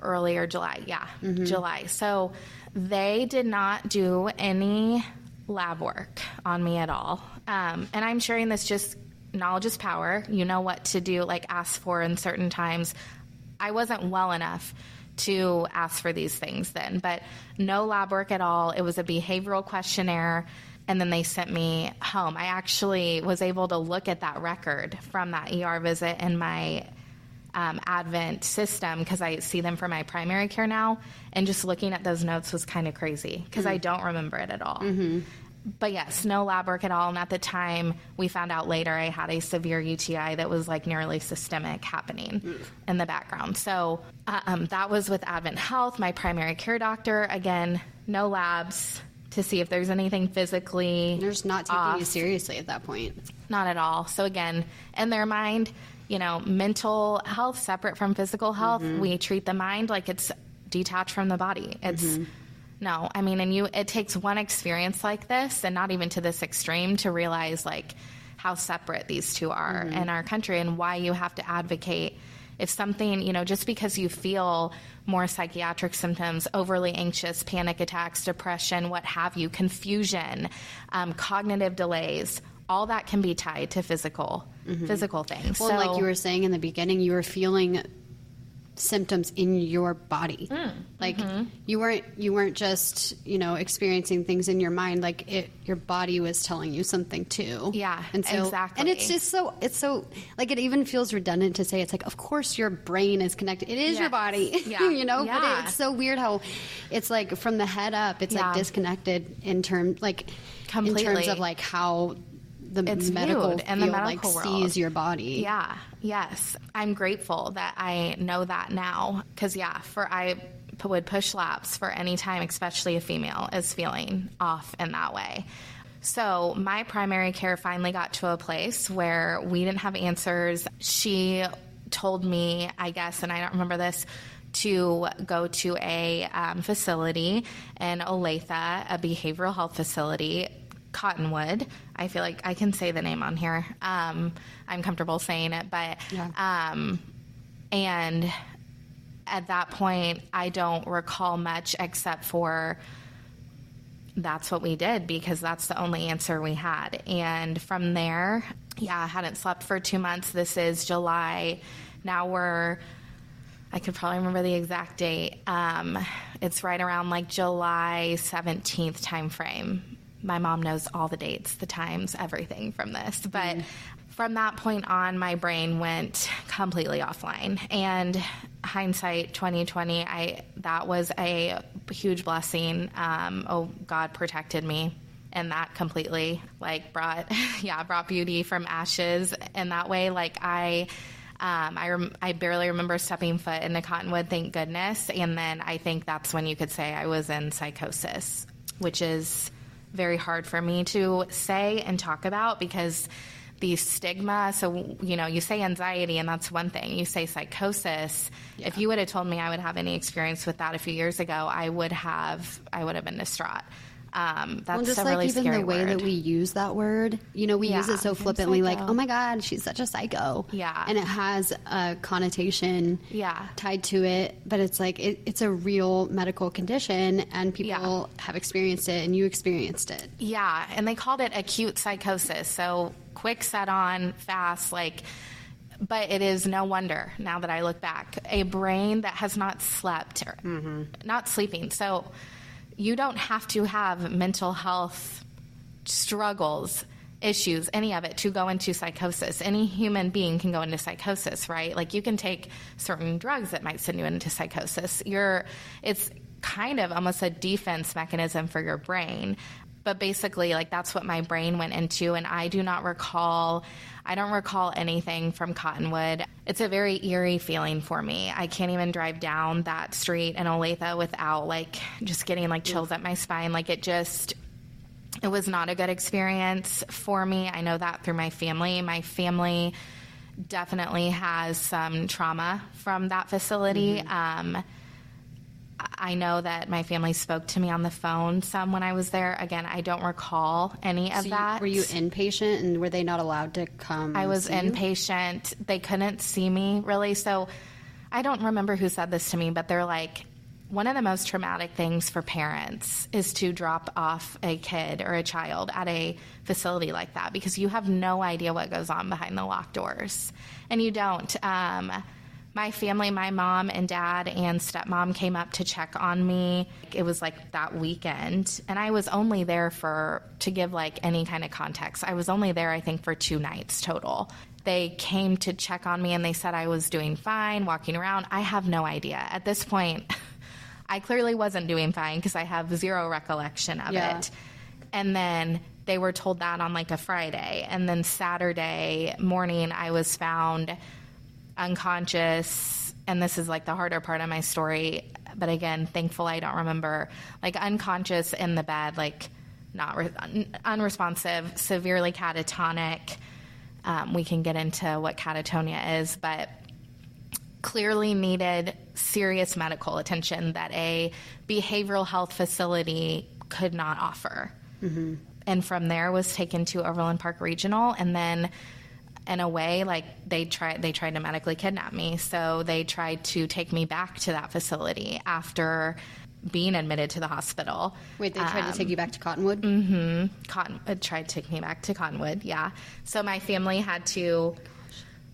earlier July. Yeah, July. So they did not do any lab work on me at all. Um, and I'm sharing this just knowledge is power. You know what to do, like ask for in certain times. I wasn't well enough to ask for these things then, but no lab work at all. It was a behavioral questionnaire. And then they sent me home. I actually was able to look at that record from that ER visit in my um, Advent system because I see them for my primary care now. And just looking at those notes was kind of crazy because I don't remember it at all. But yes, no lab work at all. And at the time, we found out later I had a severe UTI that was like nearly systemic happening in the background. So uh, um, that was with Advent Health, my primary care doctor. Again, no labs to see if there's anything physically. They're just not taking you seriously at that point. Not at all. So again, in their mind, you know, mental health separate from physical health. We treat the mind like it's detached from the body. It's no, I mean, and you, it takes one experience like this, and not even to this extreme, to realize like how separate these two are in our country and why you have to advocate. If something, you know, just because you feel more psychiatric symptoms, overly anxious, panic attacks, depression, what have you, confusion, um, cognitive delays, all that can be tied to physical physical things. Well, so, like you were saying in the beginning, you were feeling symptoms in your body. Mm, Like mm-hmm. you weren't you weren't just you know experiencing things in your mind. Like it, your body was telling you something too. Yeah, and so exactly. and it's just so it's so like it even feels redundant to say it's like of course your brain is connected. It is your body. Yeah. you know. Yeah. But it's so weird how it's like from the head up. It's Yeah. like disconnected in terms like in terms Completely. of like how the It's medical viewed in the medical like world. sees your body. Yeah, yes. I'm grateful that I know that now. Because, yeah, for I p- would push labs for any time, especially a female is feeling off in that way. So, my primary care finally got to a place where we didn't have answers. She told me, I guess, and I don't remember this, to go to a um, facility in Olathe, a behavioral health facility Cottonwood. I feel like I can say the name on here. Um, I'm comfortable saying it, but um, and at that point, I don't recall much except for that's what we did because that's the only answer we had. And from there, yeah, I hadn't slept for two months. This is July. Now we're I could probably remember the exact date. Um, it's right around like July 17th time frame. My mom knows all the dates, the times, everything from this. But from that point on, my brain went completely offline. And hindsight 2020, I that was a huge blessing. Um, oh, God protected me. And that completely like brought, yeah, brought beauty from ashes. And that way, like I, um, I, rem- I barely remember stepping foot into Cottonwood, thank goodness. And then I think that's when you could say I was in psychosis, which is very hard for me to say and talk about because the stigma. So, you know, you say anxiety, and that's one thing. You say psychosis. Yeah. If you would have told me I would have any experience with that a few years ago, I would have, I would have been distraught. Um, that's well, just like really even the way word. that we use that word, you know, we yeah, use it so flippantly, like, "Oh my God, she's such a psycho." Yeah, and it has a connotation, yeah, tied to it. But it's like it, it's a real medical condition, and people yeah. have experienced it, and you experienced it. Yeah, and they called it acute psychosis. So quick, set on, fast, like but it is no wonder now that I look back. A brain that has not slept, mm-hmm. not sleeping. So you don't have to have mental health struggles issues, any of it, to go into psychosis. Any human being can go into psychosis, right? Like you can take certain drugs that might send you into psychosis. You're, it's kind of almost a defense mechanism for your brain. But basically, like that's what my brain went into, and I do not recall. I don't recall anything from Cottonwood. It's a very eerie feeling for me. I can't even drive down that street in Olathe without like just getting like chills up my spine. Like it just it was not a good experience for me. I know that through my family. My family definitely has some trauma from that facility. Mm-hmm. Um, I know that my family spoke to me on the phone some when I was there. Again, I don't recall any of so that. were you inpatient and were they not allowed to come? I was inpatient. You? They couldn't see me really. So I don't remember who said this to me, but they're like, one of the most traumatic things for parents is to drop off a kid or a child at a facility like that because you have no idea what goes on behind the locked doors. And you don't. Um, my family, my mom and dad and stepmom came up to check on me. It was like that weekend, and I was only there for to give like any kind of context. I was only there I think for 2 nights total. They came to check on me and they said I was doing fine, walking around. I have no idea. At this point, I clearly wasn't doing fine because I have zero recollection of yeah. it. And then they were told that on like a Friday. And then Saturday morning, I was found unconscious, and this is like the harder part of my story, but again, thankful I don't remember, like unconscious in the bed, like not re- unresponsive, severely catatonic. Um, we can get into what catatonia is, but clearly needed serious medical attention that a behavioral health facility could not offer. Mm-hmm. And from there was taken to Overland Park Regional, and then in a way like they tried they tried to medically kidnap me. So they tried to take me back to that facility after being admitted to the hospital. Wait they tried um, to take you back to cottonwood? Mm-hmm. Cotton uh, tried to take me back to cottonwood yeah. So my family had to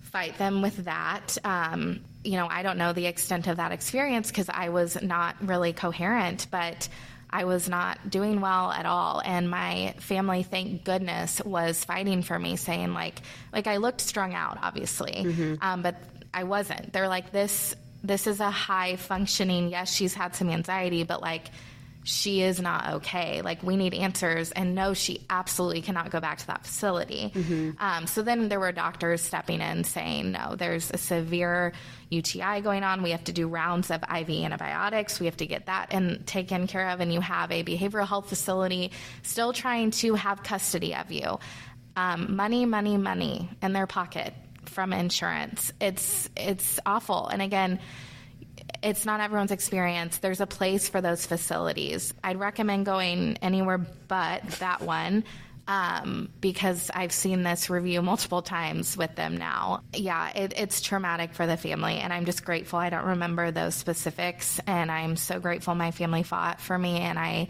fight them with that. Um, you know i don't know the extent of that experience because i was not really coherent but I was not doing well at all. And my family, thank goodness, was fighting for me, saying, like, like I looked strung out, obviously, mm-hmm. um, but I wasn't. They're like, this, this is a high functioning, yes, she's had some anxiety, but like, she is not okay. Like, we need answers. And no, she absolutely cannot go back to that facility. Mm-hmm. Um, so then there were doctors stepping in saying, no, there's a severe UTI going on. We have to do rounds of IV antibiotics. We have to get that and taken care of. And you have a behavioral health facility still trying to have custody of you. Um, money, money, money in their pocket from insurance. It's it's awful. And again, it's not everyone's experience. There's a place for those facilities. I'd recommend going anywhere but that one. Um, because I've seen this review multiple times with them now. Yeah, it, it's traumatic for the family, and I'm just grateful I don't remember those specifics. And I'm so grateful my family fought for me, and I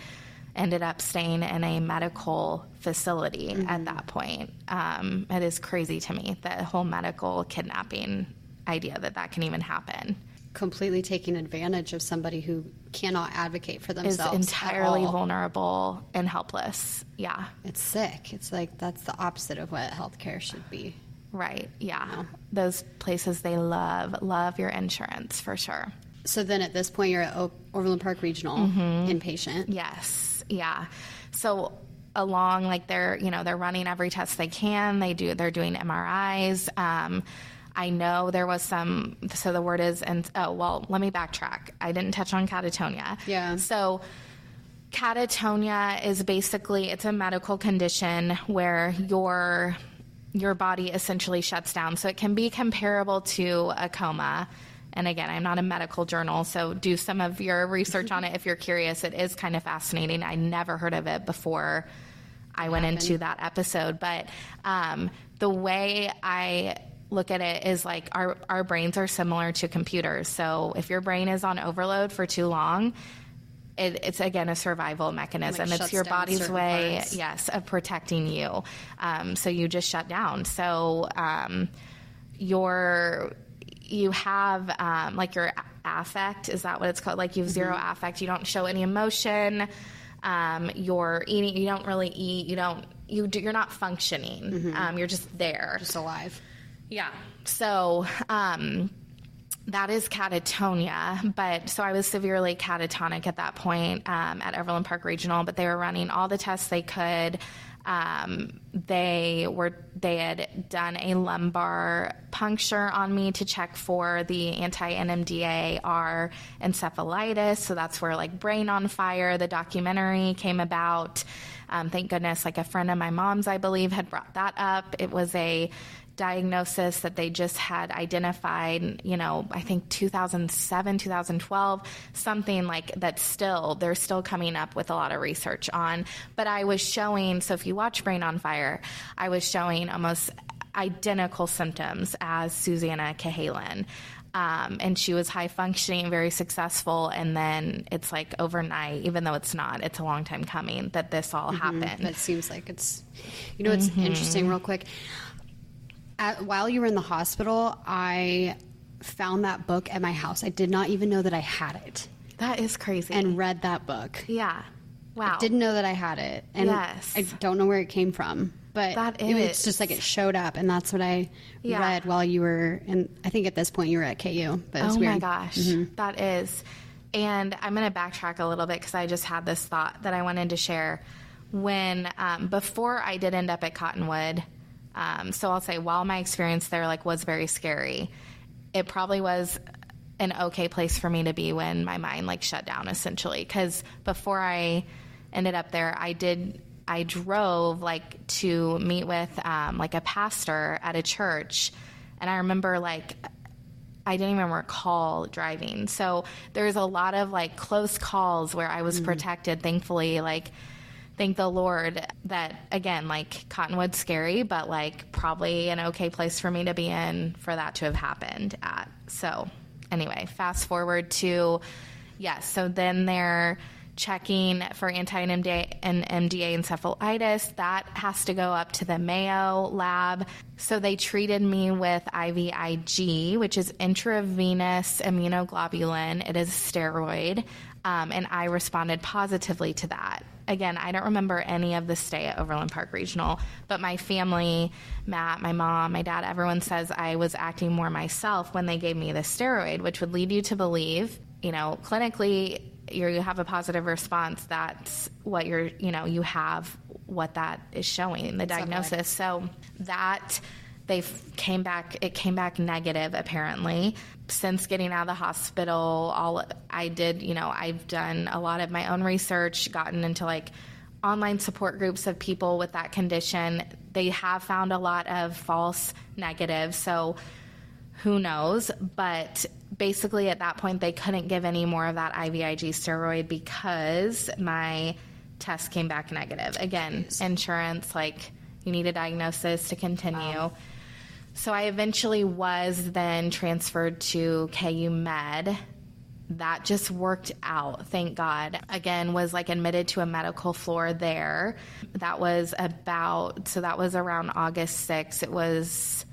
ended up staying in a medical facility mm-hmm. at that point. Um, it is crazy to me, the whole medical kidnapping idea that that can even happen completely taking advantage of somebody who cannot advocate for themselves. Is entirely vulnerable and helpless. Yeah. It's sick. It's like that's the opposite of what healthcare should be. Right. Yeah. Those places they love, love your insurance for sure. So then at this point, you're at o- Overland Park Regional Mm-hmm. inpatient. Yes. Yeah. So along like they're, you know, they're running every test they can. They do they're doing MRIs. Um I know there was some so the word is and oh well, let me backtrack. I didn't touch on catatonia. Yeah. So catatonia is basically it's a medical condition where your your body essentially shuts down. So it can be comparable to a coma. And again, I'm not a medical journal, so do some of your research on it if you're curious. It is kind of fascinating. I never heard of it before I went into that episode. But um, the way I look at it is like our, our brains are similar to computers. So if your brain is on overload for too long, it, it's again a survival mechanism. Like it's your body's way, parts. yes, of protecting you. Um, so you just shut down. So um, your you have um, like your affect is that what it's called? Like you have 0 Mm-hmm. affect. You don't show any emotion. Um, you're eating. You don't really eat. You don't. You do, you're not functioning. Mm-hmm. Um, you're just there. Just alive. Yeah. So um, that is catatonia. But so I was severely catatonic at that point um, at Overland Park Regional. But they were running all the tests they could. Um, they were they had done a lumbar puncture on me to check for the anti NMDA encephalitis. So that's where like Brain on Fire, the documentary came about. Um, thank goodness, like a friend of my mom's, I believe, had brought that up. It was a diagnosis that they just had identified, you know, I think 2007, 2012, something like that still, they're still coming up with a lot of research on. But I was showing, so if you watch Brain on Fire, I was showing almost identical symptoms as Susannah Cahalan. Um, and she was high functioning, very successful. And then it's like overnight, even though it's not, it's a long time coming that this all happened. But it seems like it's, you know, it's Mm-hmm. interesting, real quick. At, while you were in the hospital, I found that book at my house. I did not even know that I had it That is crazy. and read that book. yeah. Wow. Didn't know that I had it. And Yes. I don't know where it came from. But That it was just like it showed up, and that's what I Yeah. read while you were. And I think at this point you were at KU. But it's oh weird. my gosh, that is. And I'm going to backtrack a little bit because I just had this thought that I wanted to share. When um, before I did end up at Cottonwood, um, so I'll say while my experience there like was very scary, it probably was an okay place for me to be when my mind like shut down essentially. Because before I ended up there, I did I drove like to meet with um, like a pastor at a church, and I remember like I didn't even recall driving. So there's a lot of like close calls where I was protected, thankfully. Like, thank the Lord that, again, like Cottonwood's scary, but like probably an okay place for me to be in for that to have happened at. So, anyway, fast forward to, yes, so then they're checking for anti-MDA and MDA encephalitis. That has to go up to the Mayo lab. So they treated me with IVIG, which is intravenous immunoglobulin. It is steroid. Um, and I responded positively to that. Again, I don't remember any of the stay at Overland Park Regional, but my family, Matt, my mom, my dad, everyone says I was acting more myself when they gave me the steroid, which would lead you to believe, you know, clinically you have a positive response. That's what you're, you know, you have what that is showing, the diagnosis. So that they came back it came back negative apparently. Since getting out of the hospital all i did you know i've done a lot of my own research gotten into like online support groups of people with that condition. They have found a lot of false negatives so who knows? But basically at that point they couldn't give any more of that ivig steroid because my test came back negative. Again insurance like you need a diagnosis to continue um, so I eventually was then transferred to KU Med. That just worked out, thank God. Again, was like admitted to a medical floor there. That was about, so that was around August 6th. It was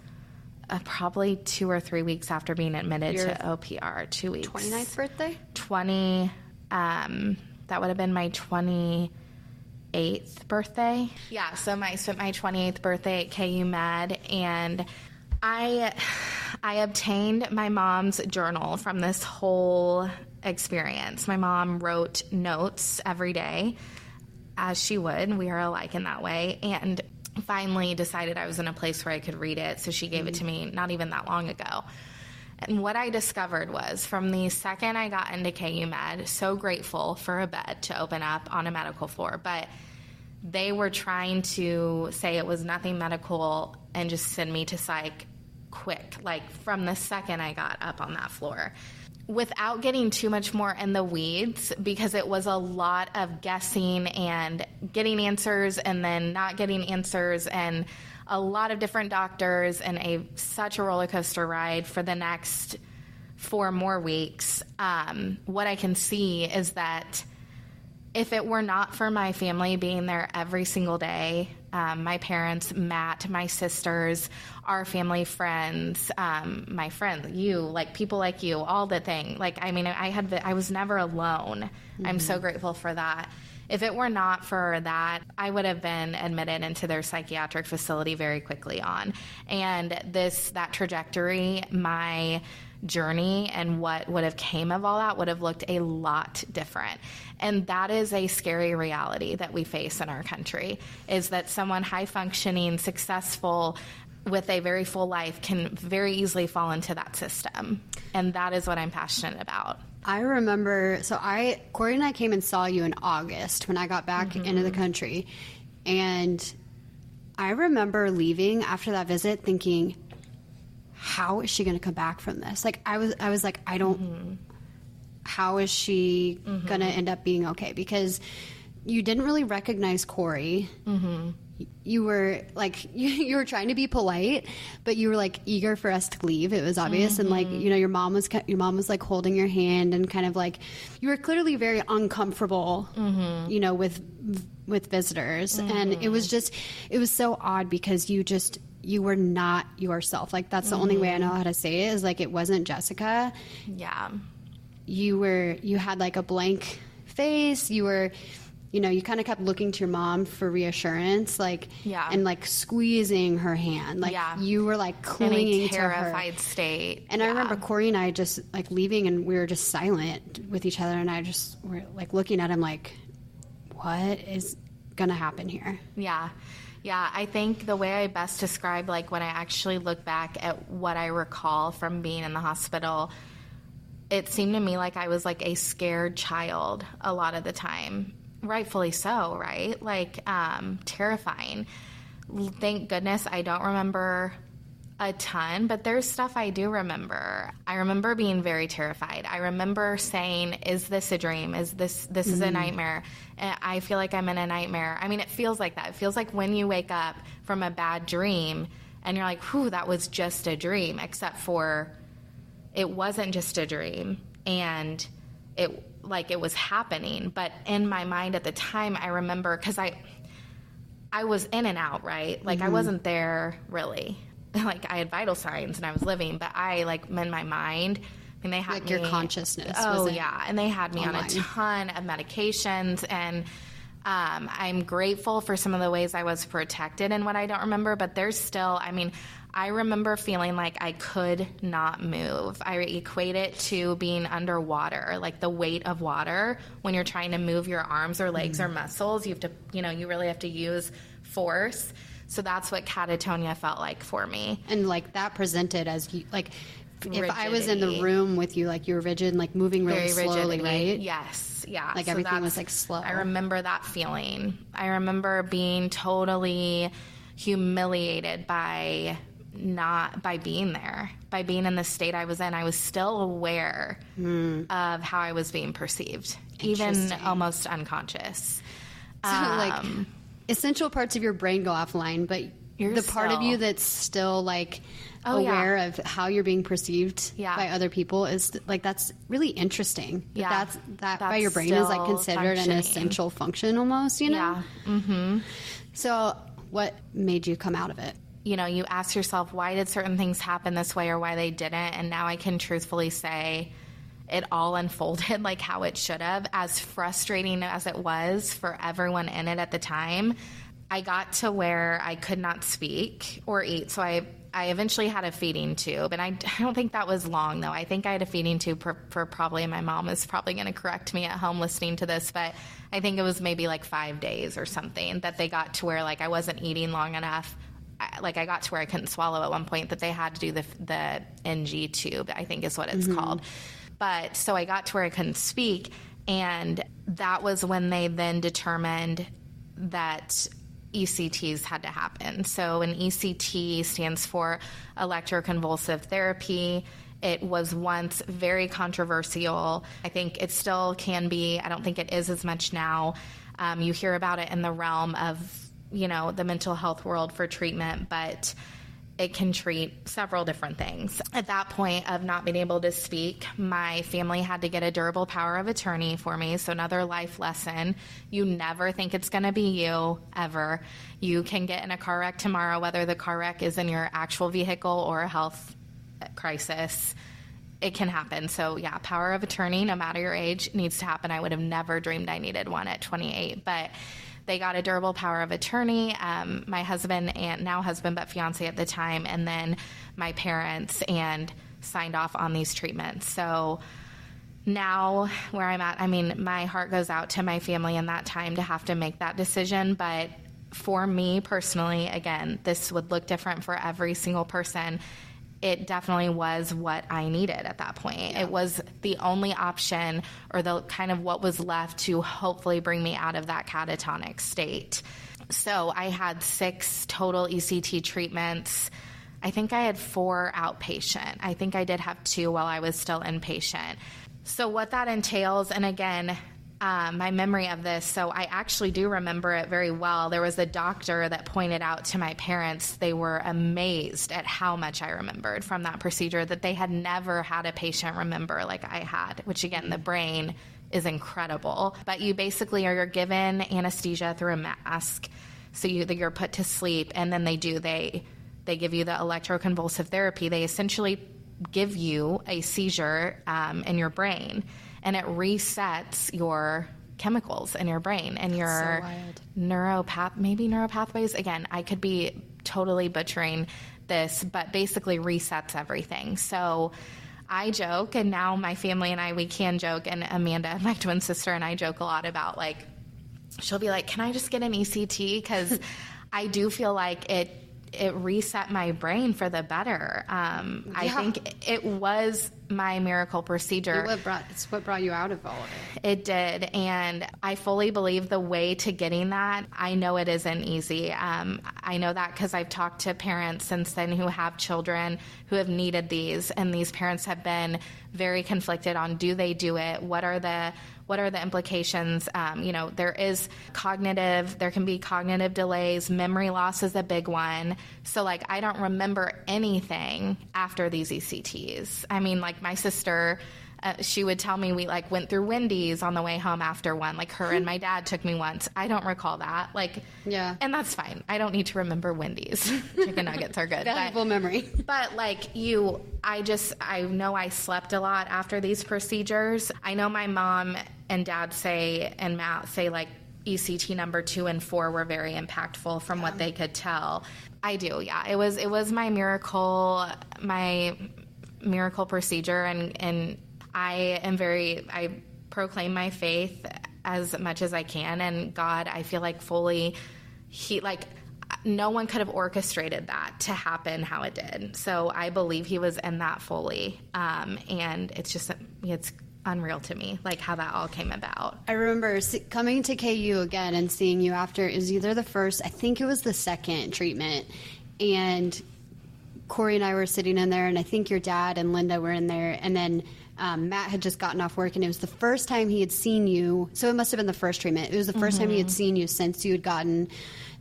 uh, probably two or three weeks after being admitted Your to OPR, two weeks. 29th birthday? 20, um, that would have been my 28th birthday. Yeah, so my, spent my 28th birthday at KU Med, and I I obtained my mom's journal from this whole experience. My mom wrote notes every day as she would. We are alike in that way. And finally decided I was in a place where I could read it. So she gave it to me not even that long ago. And what I discovered was from the second I got into KU Med, so grateful for a bed to open up on a medical floor, but they were trying to say it was nothing medical and just send me to psych quick, like from the second I got up on that floor. Without getting too much more in the weeds because it was a lot of guessing and getting answers and then not getting answers and a lot of different doctors and a such a roller coaster ride for the next four more weeks um, what i can see is that if it were not for my family being there every single day, um, my parents, Matt, my sisters, our family friends, um, my friend, you, like people like you, all the thing. Like, I mean, I had, I was never alone. Mm-hmm. I'm so grateful for that. If it were not for that, I would have been admitted into their psychiatric facility very quickly on. And this, that trajectory, my, journey and what would have came of all that would have looked a lot different and that is a scary reality that we face in our country is that someone high functioning successful with a very full life can very easily fall into that system and that is what i'm passionate about I remember, so I, Corey and I came and saw you in August when I got back mm-hmm. into the country. And I remember leaving after that visit thinking, how is she going to come back from this? Like I was, I was like, I don't. Mm-hmm. How is she mm-hmm. going to end up being okay? Because you didn't really recognize Corey. Mm-hmm. You were like you, you, were trying to be polite, but you were like eager for us to leave. It was obvious, and like you know, your mom was your mom was like holding your hand and kind of like you were clearly very uncomfortable. Mm-hmm. You know, with with visitors, and it was just it was so odd because you just you were not yourself. Like that's the mm-hmm. only way I know how to say it is like it wasn't Jessica. Yeah. You were you had like a blank face. You were you know, you kind of kept looking to your mom for reassurance, like, yeah, and like squeezing her hand, like, yeah. you were like clinging to her, terrified state. And yeah. I remember Corey and I just like leaving, and we were just silent with each other, and I just were like looking at him, like, what is gonna happen here? Yeah. Yeah, I think the way I best describe, like when I actually look back at what I recall from being in the hospital, it seemed to me like I was like a scared child a lot of the time. Rightfully so, right? Like, um, terrifying. Thank goodness I don't remember a ton, but there's stuff I do remember. I remember being very terrified. I remember saying, "Is this a dream? Is this this mm-hmm. is a mm-hmm. nightmare?" And I feel like I'm in a nightmare. I mean, it feels like that. It feels like when you wake up from a bad dream and you're like, "Whew, that was just a dream," except for it wasn't just a dream and it like it was happening, but in my mind at the time I remember cuz I I was in and out, right? Like mm-hmm. I wasn't there really. like I had vital signs and I was living, but I like in my mind. I mean, they had like me, your consciousness. Oh yeah, and they had me online. on a ton of medications, and um, I'm grateful for some of the ways I was protected and what I don't remember. But there's still, I mean, I remember feeling like I could not move. I equate it to being underwater, like the weight of water when you're trying to move your arms or legs mm. or muscles. You have to, you know, you really have to use force. So that's what catatonia felt like for me. And like that presented as you, like if I was in the room with you, like you were rigid, like moving really Very slowly, rigidity. right? Yes, yeah. Like so everything was like slow. I remember that feeling. I remember being totally humiliated by not by being there, by being in the state I was in. I was still aware mm. of how I was being perceived, even almost unconscious. So, um, like essential parts of your brain go offline, but you're the still, part of you that's still like oh, aware yeah. of how you're being perceived yeah. by other people is like that's really interesting. Yeah, that's that that's by your brain is like considered an essential function almost. You know. Yeah. Mm-hmm. So, what made you come out of it? You know, you ask yourself why did certain things happen this way or why they didn't, and now I can truthfully say it all unfolded like how it should have, as frustrating as it was for everyone in it at the time. I got to where I could not speak or eat. So I I eventually had a feeding tube, and I, I don't think that was long though. I think I had a feeding tube for, for probably. My mom is probably going to correct me at home listening to this, but I think it was maybe like five days or something that they got to where like I wasn't eating long enough. Like I got to where I couldn't swallow at one point that they had to do the the NG tube. I think is what it's mm-hmm. called. But so I got to where I couldn't speak, and that was when they then determined that ECTs had to happen. So, an ECT stands for electroconvulsive therapy. It was once very controversial. I think it still can be. I don't think it is as much now. Um, you hear about it in the realm of, you know, the mental health world for treatment, but it can treat several different things. At that point of not being able to speak, my family had to get a durable power of attorney for me. So, another life lesson you never think it's going to be you ever. You can get in a car wreck tomorrow, whether the car wreck is in your actual vehicle or a health crisis. It can happen. So, yeah, power of attorney, no matter your age, needs to happen. I would have never dreamed I needed one at 28. But they got a durable power of attorney. Um, my husband and now husband, but fiance at the time, and then my parents, and signed off on these treatments. So now where I'm at, I mean, my heart goes out to my family in that time to have to make that decision, but for me personally, again, this would look different for every single person it definitely was what I needed at that point. Yeah. It was the only option or the kind of what was left to hopefully bring me out of that catatonic state. So I had six total ECT treatments. I think I had four outpatient. I think I did have two while I was still inpatient. So, what that entails, and again, um, my memory of this. So I actually do remember it very well. There was a doctor that pointed out to my parents, they were amazed at how much I remembered from that procedure, that they had never had a patient remember like I had, which again, the brain is incredible. But you basically are given anesthesia through a mask. So you, you're put to sleep, and then they do, they, they give you the electroconvulsive therapy. They essentially give you a seizure um, in your brain and it resets your chemicals in your brain and your so neuropath maybe neuropathways. Again i could be totally butchering this but basically resets everything. So i joke and now my family and i we can joke and amanda my twin sister and i joke a lot about like she'll be like can i just get an ect because i do feel like it it reset my brain for the better um, yeah. i think it was my miracle procedure. What brought, it's what brought you out of all of it. It did. And I fully believe the way to getting that, I know it isn't easy. Um, I know that because I've talked to parents since then who have children who have needed these, and these parents have been very conflicted on do they do it? What are the what are the implications? Um, you know, there is cognitive, there can be cognitive delays. Memory loss is a big one. So, like, I don't remember anything after these ECTs. I mean, like, my sister uh, she would tell me we like went through Wendy's on the way home after one. Like her and my dad took me once. I don't recall that. Like, yeah, and that's fine. I don't need to remember Wendy's. Chicken nuggets are good. Valuable but, memory. But like you, I just I know I slept a lot after these procedures. I know my mom and dad say and Matt say like ECT number two and four were very impactful from yeah. what they could tell. I do, yeah. It was it was my miracle, my miracle procedure, and and I am very, I proclaim my faith as much as I can. And God, I feel like fully, He, like, no one could have orchestrated that to happen how it did. So I believe He was in that fully. Um, and it's just, it's unreal to me, like how that all came about. I remember coming to KU again and seeing you after it was either the first, I think it was the second treatment, and Corey and I were sitting in there, and I think your dad and Linda were in there, and then um, Matt had just gotten off work, and it was the first time he had seen you. So it must have been the first treatment. It was the 1st mm-hmm. time he had mm-hmm. seen you since you had gotten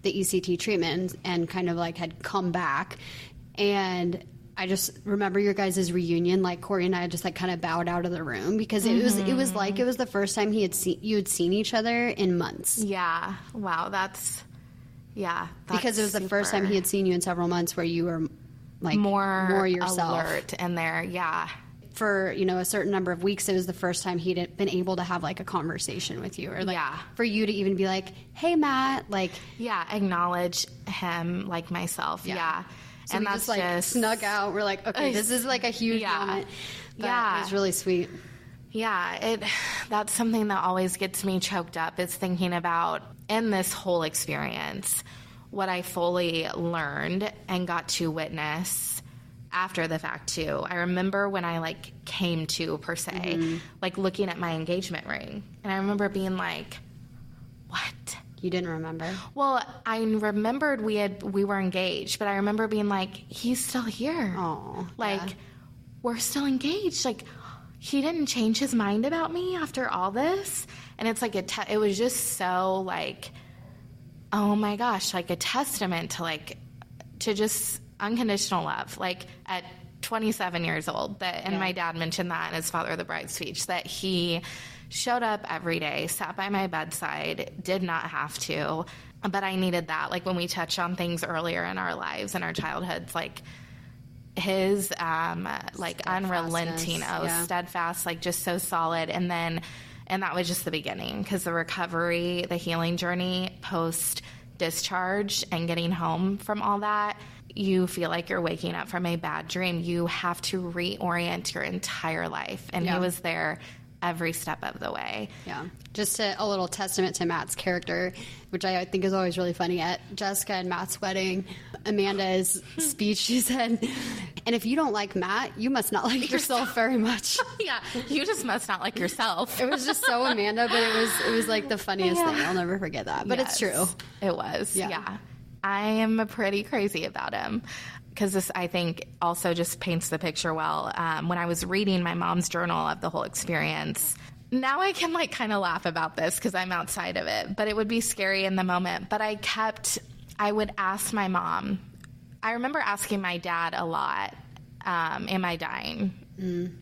the ECT treatment and, kind of like had come back. And I just remember your guys' reunion. Like Corey and I just like kind of bowed out of the room because it mm-hmm. was it was like it was the first time he had seen you had seen each other in months. Yeah. Wow. That's yeah. That's because it was the first time he had seen you in several months where you were like more more yourself alert in there. Yeah for you know a certain number of weeks it was the first time he'd been able to have like a conversation with you or like yeah. for you to even be like hey matt like yeah acknowledge him like myself yeah, yeah. So and that's just like just snuck out. We're like, okay, this is like a huge Yeah. moment. But Yeah. it was really sweet. Yeah, it that's something that always gets me choked up is thinking about in this whole experience what I fully learned and got to witness after the fact too. I remember when I like came to per se, mm-hmm. like looking at my engagement ring. And I remember being like, what? You didn't remember? Well, I remembered we had we were engaged, but I remember being like, he's still here. Oh, like yeah. we're still engaged. Like he didn't change his mind about me after all this, and it's like a te- it was just so like, oh my gosh, like a testament to like to just unconditional love. Like at 27 years old, that and Yeah. my dad mentioned that in his father of the bride speech that he showed up every day, sat by my bedside, did not have to, but I needed that. Like when we touched on things earlier in our lives and our childhoods, like his um like unrelenting oh yeah. steadfast like just so solid and then and that was just the beginning because the recovery the healing journey post discharge and getting home from all that you feel like you're waking up from a bad dream you have to reorient your entire life and Yeah. he was there every step of the way Yeah. Just a, a little testament to Matt's character, which I think is always really funny. At Jessica and Matt's wedding, Amanda's speech, she said, And if you don't like Matt, you must not like yourself very much. yeah you just must not like yourself It was just so Amanda, but it was it was like the funniest Yeah. thing. I'll never forget that. But it's true. It was. Yeah. Yeah. I am pretty crazy about him because this, I think, also just paints the picture well. Um, when I was reading my mom's journal of the whole experience, now I can like kind of laugh about this because I'm outside of it, but it would be scary in the moment. But I kept, I would ask my mom. I remember asking my dad a lot, um, "Am I dying?"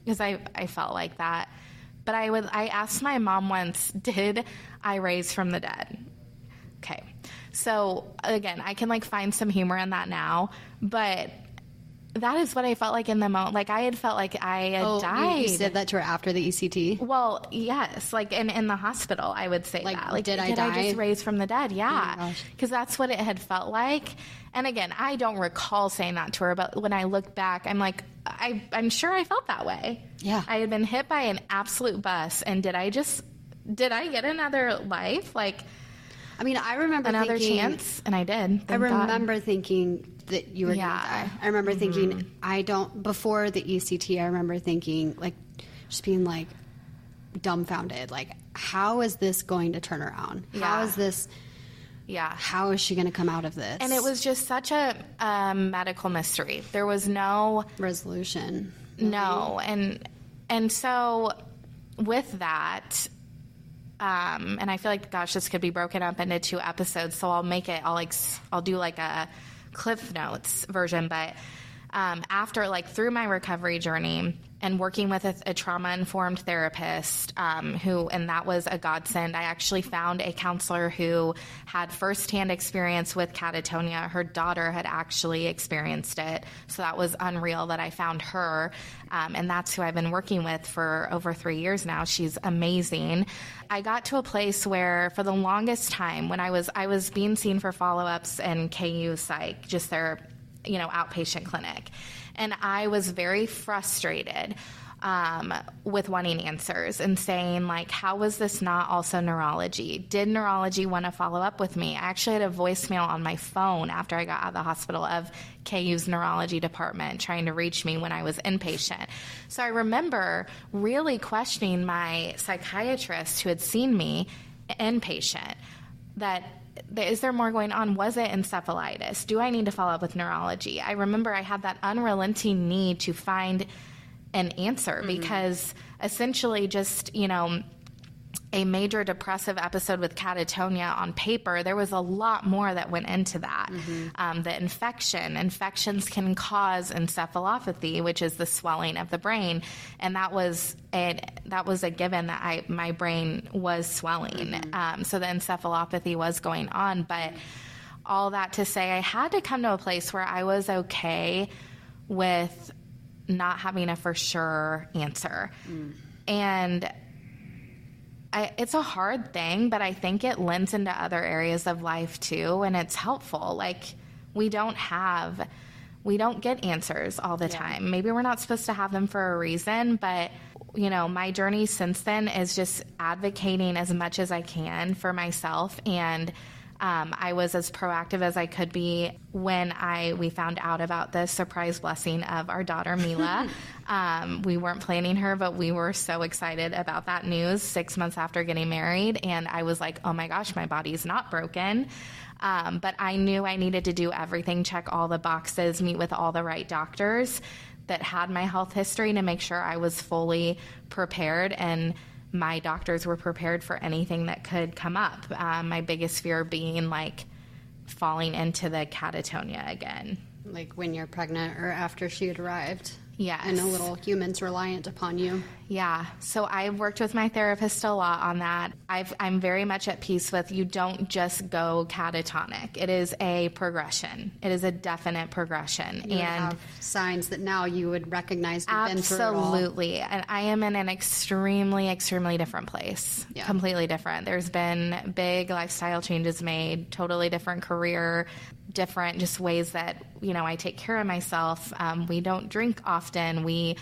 Because I I felt like that. But I would I asked my mom once, "Did I raise from the dead?" Okay. So again, I can like find some humor in that now, but that is what I felt like in the moment. Like I had felt like I had Oh, died. you, said that to her after the ECT. well, yes, like in in the hospital, I would say Like, that. Like, did I I die? Oh just raise from the dead? Yeah, oh because that's what it had felt like. And again, I don't recall saying that to her, but when I look back, I'm like, I, I'm sure I felt that way. Yeah. I had been hit by an absolute bus, and did I just did I get another life? Like I mean, I remember another thinking, chance, and I did. I Thank God. remember thinking that you were Yeah. going to die. I remember thinking, I don't, before the ECT, I remember thinking, like, just being like dumbfounded. Like, how is this going to turn around? How Yeah. is this, Yeah. how is she going to come out of this? And it was just such a um, medical mystery. There was no resolution. no, and and so with that, um, and I feel like gosh, this could be broken up into two episodes. So I'll make it. I'll like I'll do like a Cliff Notes version, but um, after like through my recovery journey and working with a, a trauma informed therapist um, who and that was a godsend i actually found a counselor who had firsthand experience with catatonia. Her daughter had actually experienced it. So that was unreal that i found her. Um, and that's who i've been working with for over three years now. She's amazing. I got to a place where for the longest time when i was i was being seen for follow-ups and ku psych just their you know, outpatient clinic. And I was very frustrated um, with wanting answers and saying, like, how was this not also neurology? Did neurology want to follow up with me? I actually had a voicemail on my phone after I got out of the hospital of KU's neurology department trying to reach me when I was inpatient. So I remember really questioning my psychiatrist who had seen me inpatient that th- is there more going on? Was it encephalitis? Do I need to follow up with neurology? I remember I had that unrelenting need to find an answer mm-hmm. because essentially just, you know, a major depressive episode with catatonia on paper, there was a lot more that went into that. Um, the infection, infections can cause encephalopathy, which is the swelling of the brain, and that was a, that was a given that I my brain was swelling. Um, so the encephalopathy was going on, but all that to say, I had to come to a place where I was okay with not having a for sure answer, and. I, it's a hard thing, but I think it lends into other areas of life too, and it's helpful. Like, we don't have we don't get answers all the time. Maybe we're not supposed to have them for a reason, but you know, my journey since then is just advocating as much as I can for myself and um, I was as proactive as I could be when I we found out about the surprise blessing of our daughter Mila. um, we weren't planning her, but we were so excited about that news six months after getting married, and I was like, "Oh my gosh, my body's not broken." Um, but I knew I needed to do everything, check all the boxes, meet with all the right doctors that had my health history to make sure I was fully prepared and my doctors were prepared for anything that could come up. Um, my biggest fear being like falling into the catatonia again. Like when you're pregnant or after she had arrived. Yes. And a little human's reliant upon you. Yeah. So I've worked with my therapist a lot on that. i am very much at peace with you don't just go catatonic. It is a progression. It is a definite progression. You and signs that now you would recognize. Absolutely. And I am in an extremely, extremely different place. Yeah. Completely different. There's been big lifestyle changes made, totally different career, different just ways that you know I take care of myself. Um, we don't drink often. We,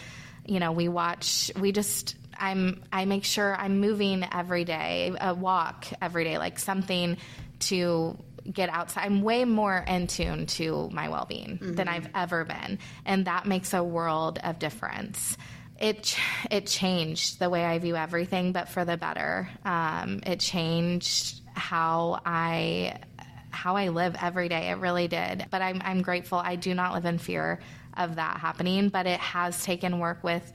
you know, we watch. We just I'm I make sure I'm moving every day, a walk every day, like something to get outside. I'm way more in tune to my well being mm-hmm. than I've ever been, and that makes a world of difference. It it changed the way I view everything, but for the better. Um, it changed how I how I live every day. It really did. But I'm, I'm grateful. I do not live in fear of that happening, but it has taken work with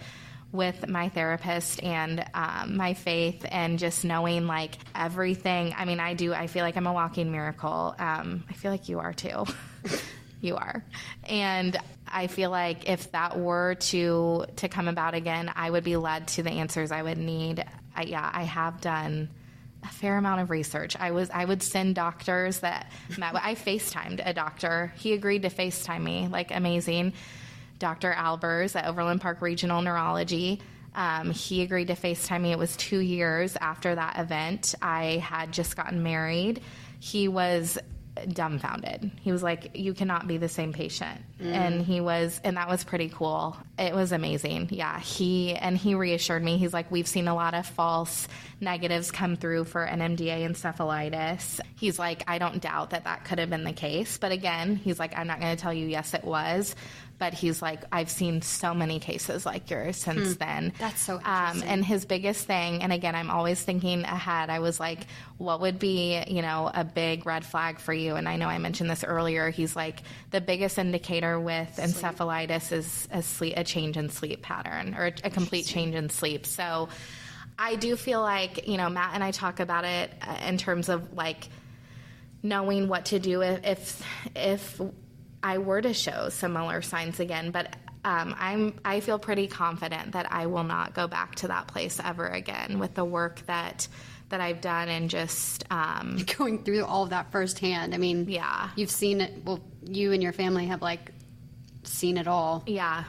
with my therapist and um, my faith and just knowing like everything i mean i do i feel like i'm a walking miracle um, i feel like you are too you are and i feel like if that were to to come about again i would be led to the answers i would need I, yeah i have done a fair amount of research. I was I would send doctors that met. I FaceTimed a doctor. He agreed to FaceTime me. Like amazing, Dr. Albers at Overland Park Regional Neurology. Um, he agreed to FaceTime me. It was two years after that event. I had just gotten married. He was dumbfounded. He was like, "You cannot be the same patient," mm. and he was, and that was pretty cool. It was amazing. Yeah, he and he reassured me. He's like, "We've seen a lot of false negatives come through for NMDA encephalitis." He's like, "I don't doubt that that could have been the case, but again, he's like, I'm not going to tell you yes, it was." But he's like, I've seen so many cases like yours since mm, then. That's so um, and his biggest thing, and again, I'm always thinking ahead. I was like, what would be, you know, a big red flag for you? And I know I mentioned this earlier. He's like, the biggest indicator with sleep. encephalitis is a sleep, a change in sleep pattern or a complete change in sleep. So. I do feel like, you know, Matt and I talk about it uh, in terms of like knowing what to do if if, if I were to show similar signs again, but um, I'm I feel pretty confident that I will not go back to that place ever again with the work that that I've done and just um, going through all of that firsthand. I mean, yeah, you've seen it. Well, you and your family have like seen it all. Yeah.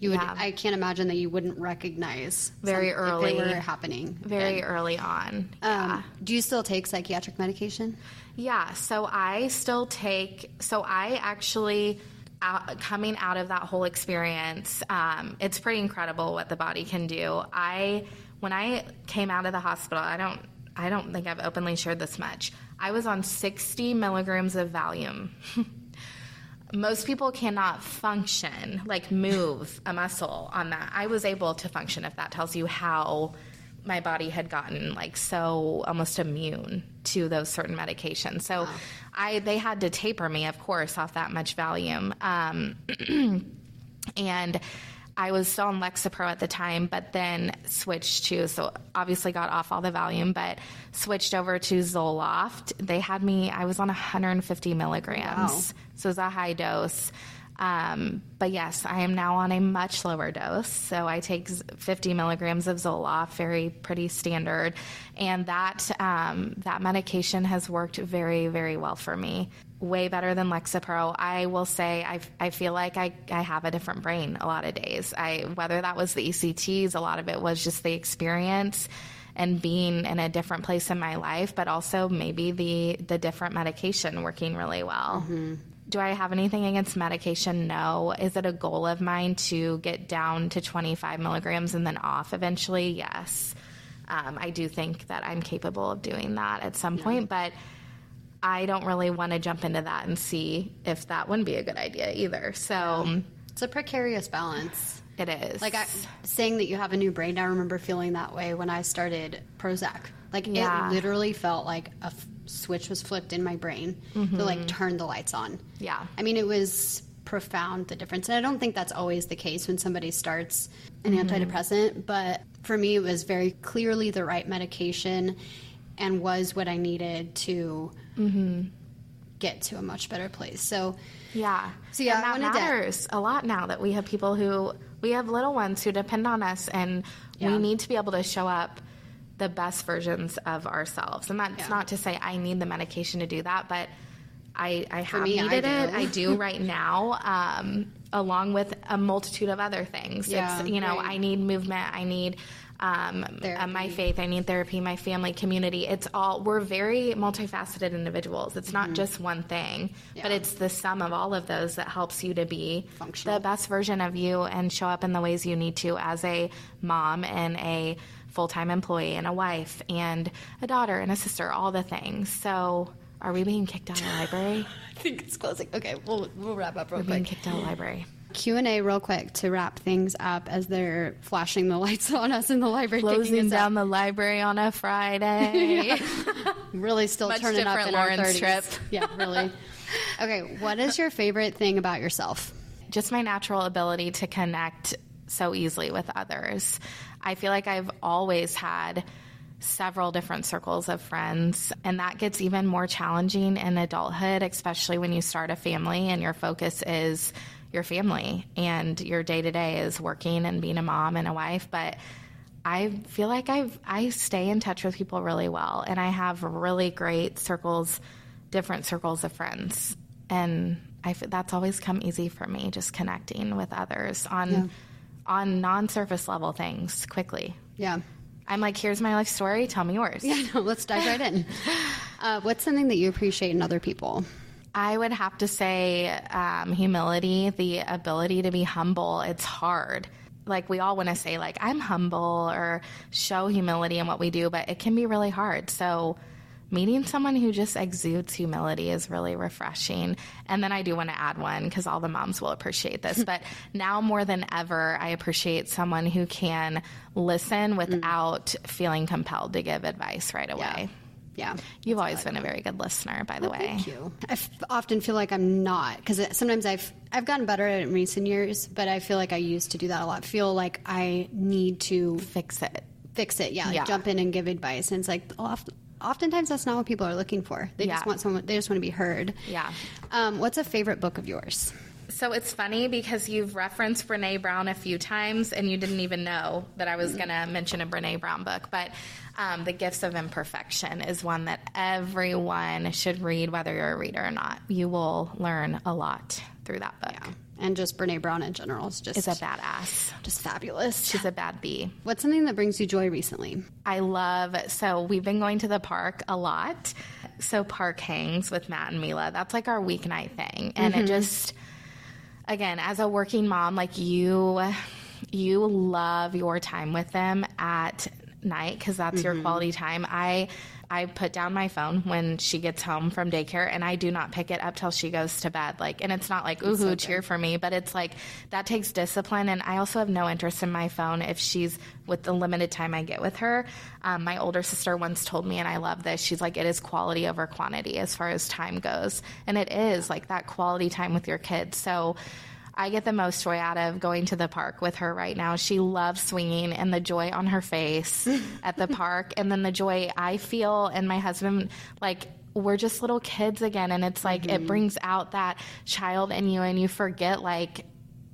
You would. Yeah. I can't imagine that you wouldn't recognize very some, early were happening. Very early on. Um, yeah. Do you still take psychiatric medication? Yeah, so I still take, so I actually, out, coming out of that whole experience, um, it's pretty incredible what the body can do. I, when I came out of the hospital, I don't, I don't think I've openly shared this much. I was on 60 milligrams of Valium. Most people cannot function, like move a muscle on that. I was able to function if that tells you how my body had gotten like so almost immune to those certain medications. So wow. I they had to taper me, of course, off that much Valium. Um, and I was still on Lexapro at the time, but then switched to so obviously got off all the Valium, but switched over to Zoloft. They had me. I was on 150 milligrams, wow. so it was a high dose. Um, but yes, I am now on a much lower dose. So I take 50 milligrams of Zoloft, very pretty standard, and that um, that medication has worked very, very well for me. Way better than Lexapro. I will say I, I feel like I, I have a different brain a lot of days. I whether that was the ECTs, a lot of it was just the experience and being in a different place in my life, but also maybe the the different medication working really well. Mm-hmm Do I have anything against medication? No. Is it a goal of mine to get down to 25 milligrams and then off eventually? Yes. Um, I do think that I'm capable of doing that at some point, but I don't really want to jump into that and see if that wouldn't be a good idea either. So It's a precarious balance. it is. Like I, saying that you have a new brain, I remember feeling that way when I started Prozac. Like Yeah. it literally felt like a f- switch was flipped in my brain to like turn the lights on. Mm-hmm. Yeah. I mean, it was profound the difference, and I don't think that's always the case when somebody starts an Mm-hmm. antidepressant. But for me, it was very clearly the right medication, and was what I needed to Mm-hmm. get to a much better place. So. Yeah. So, yeah, and that wanted to- matters a lot now that we have people who we have little ones who depend on us, and Yeah. we need to be able to show up the best versions of ourselves. And that's Yeah. not to say I need the medication to do that, but I, I have me, I needed it. I do right now, um, along with a multitude of other things. Yeah, it's, you know, right. I need movement. I need um, uh, my faith. I need therapy. My family, community. It's all. We're very multifaceted individuals. It's not just one thing, but Mm-hmm. It's the sum of all of those that helps you to be Functional. the best version of you and show up in the ways you need to as a mom and a full-time employee and a wife and a daughter and a sister. All the things. So. Are we being kicked out of the library? I think it's closing. Okay, we'll we'll wrap up real We're being kicked out of the library. Q and A real quick to wrap things up as they're flashing the lights on us in the library. Closing us down out. the library on a Friday. really still Much turning up different in our Lawrence 30s. trip. Yeah, really. Okay, what is your favorite thing about yourself? just my natural ability to connect so easily with others. I feel like I've always had several different circles of friends, and that gets even more challenging in adulthood, especially when you start a family and your focus is your family and your day to day is working and being a mom and a wife. But I feel like I've I stay in touch with people really well, and I have really great circles, different circles of friends, and I that's always come easy for me, just connecting with others on on non surface level things quickly. Yeah. I'm like, here's my life story. Tell me yours. Yeah, no, let's dive right in. Uh, what's something that you appreciate in other people? I would have to say um, humility, the ability to be humble. It's hard. Like we all want to say, like I'm humble or show humility in what we do, but it can be really hard. So meeting someone who just exudes humility is really refreshing. And then I do want to add one because all the moms will appreciate this. but now more than ever, I appreciate someone who can listen mm. without feeling compelled to give advice right away. Yeah. You've always been a very good listener, by the way. Thank you. I f- often feel like I'm not because sometimes I've I've gotten better at it in recent years, but I feel like I used to do that a lot. Feel like I need to Fix it. fix it. Yeah, like Yeah. jump in and give advice, and it's like oft, oftentimes that's not what people are looking for. They just want someone. They just want to be heard. Yeah. Um, what's a favorite book of yours? So it's funny because you've referenced Brene Brown a few times and you didn't even know that I was going to mention a Brene Brown book. But um, The Gifts of Imperfection is one that everyone should read, whether you're a reader or not. You will learn a lot through that book. And just Brene Brown in general is just Is a badass. just fabulous. She's a bad bee. What's something that brings you joy recently? I love so we've been going to the park a lot. So park hangs with Matt and Mila. That's like our weeknight thing. And it mm-hmm. just again, as a working mom, like you you love your time with them at night because that's your quality time. I I put down my phone when she gets home from daycare and I do not pick it up till she goes to bed. Like and it's not like ooh cheer for me, but it's like that takes discipline and I also have no interest in my phone if she's with the limited time I get with her. Um, my older sister once told me and I love this. She's like it is quality over quantity as far as time goes. And it is like that quality time with your kids. So I get the most joy out of going to the park with her right now. She loves swinging and the joy on her face at the park, and then the joy I feel, and my husband, like, we're just little kids again. And it's like, it mm-hmm. brings out that child in you, and you forget, like,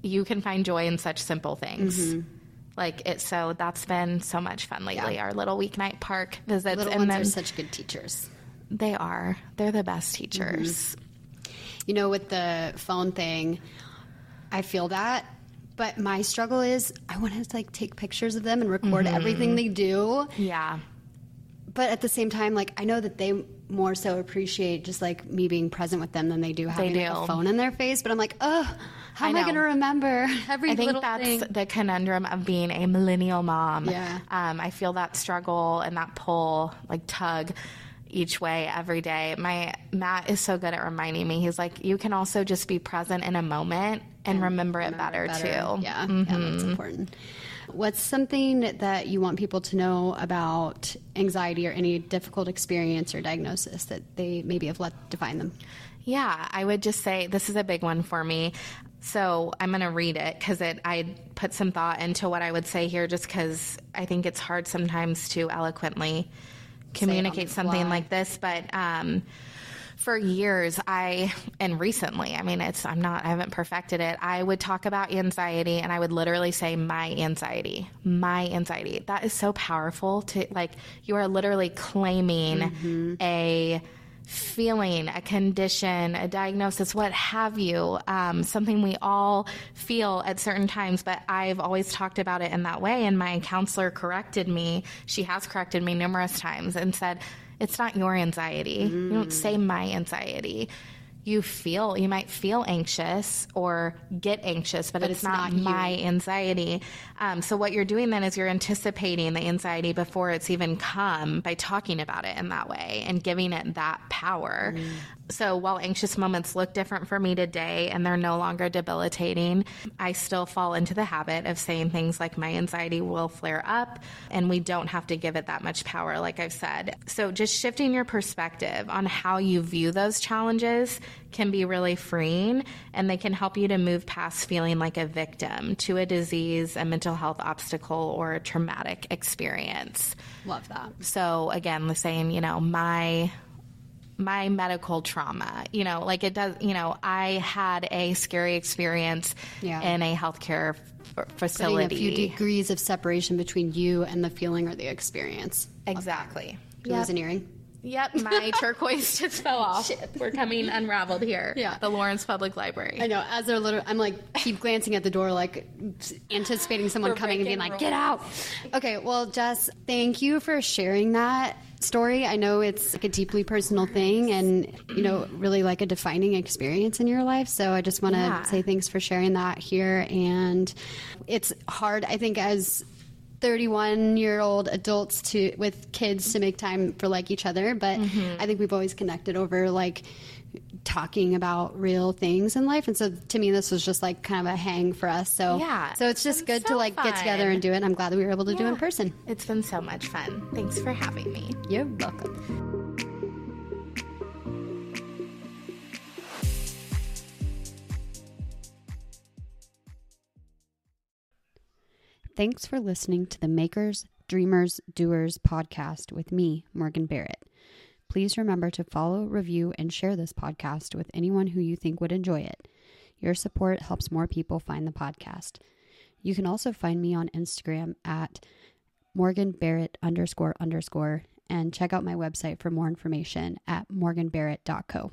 you can find joy in such simple things. Mm-hmm. Like it, so that's been so much fun lately. Our little weeknight park visits, Little and ones then are such good teachers. they are. They're the best teachers. Mm-hmm. You know, with the phone thing, I feel that. But my struggle is I want to like take pictures of them and record everything they do. Yeah, but at the same time, like I know that they more so appreciate just like me being present with them than they do having like, do. a phone in their face. But I'm like, oh, how I am I going to remember every I think that's thing? the conundrum of being a millennial mom. Yeah. Um, I feel that struggle and that pull, like tug each way every day. My Matt is so good at reminding me. He's like, you can also just be present in a moment and remember it better, too. Yeah, yeah, that's Mm-hmm. important. What's something that you want people to know about anxiety or any difficult experience or diagnosis that they maybe have let define them? Yeah, I would just say this is a big one for me. So I'm going to read it because it I put some thought into what I would say here, just because I think it's hard sometimes to eloquently communicate something like this. But um, for years, I and recently, I mean, it's I'm not I haven't perfected it. I would talk about anxiety, and I would literally say my anxiety, my anxiety. That is so powerful to like you are literally claiming a feeling, a condition, a diagnosis, what have you, um, something we all feel at certain times. But I've always talked about it in that way. And my counselor corrected me. She has corrected me numerous times and said, it's not your anxiety. You don't say my anxiety. You feel, you might feel anxious or get anxious, but, it's, it's not, not you. my anxiety. Um, so what you're doing then is you're anticipating the anxiety before it's even come by talking about it in that way and giving it that power. Mm. So while anxious moments look different for me today and they're no longer debilitating, I still fall into the habit of saying things like my anxiety will flare up and we don't have to give it that much power, like I've said. So just shifting your perspective on how you view those challenges can be really freeing and they can help you to move past feeling like a victim to a disease, a mental health obstacle, or a traumatic experience. Love that. So again, the same, you know, my my medical trauma, you know, like it does, you know, I had a scary experience Yeah. in a healthcare f- Putting a facility. few degrees of separation between you and the feeling or the experience. exactly. You lose an earring? Yep, my turquoise just fell off. We're coming unraveled here. Yeah. The Lawrence Public Library. I know. As they're literally, I'm like keep glancing at the door, like anticipating someone We're coming and being like, "Get out!" Okay. Well, Jess, thank you for sharing that story. I know it's like a deeply personal thing, and you know, really like a defining experience in your life. So I just want to Yeah. say thanks for sharing that here. And it's hard, I think, as 31 year old adults to with kids to make time for like each other but Mm-hmm. i think we've always connected over like talking about real things in life and so to me this was just like kind of a hang for us so Yeah, so it's just good so to like get together and do it i'm glad that we were able to do it in person It's been so much fun. Thanks for having me. you're welcome Thanks for listening to the Makers, Dreamers, Doers podcast with me, Morgan Barrett. Please remember to follow, review, and share this podcast with anyone who you think would enjoy it. Your support helps more people find the podcast. You can also find me on Instagram at Morgan Barrett underscore underscore and check out my website for more information at morganbarrett.co.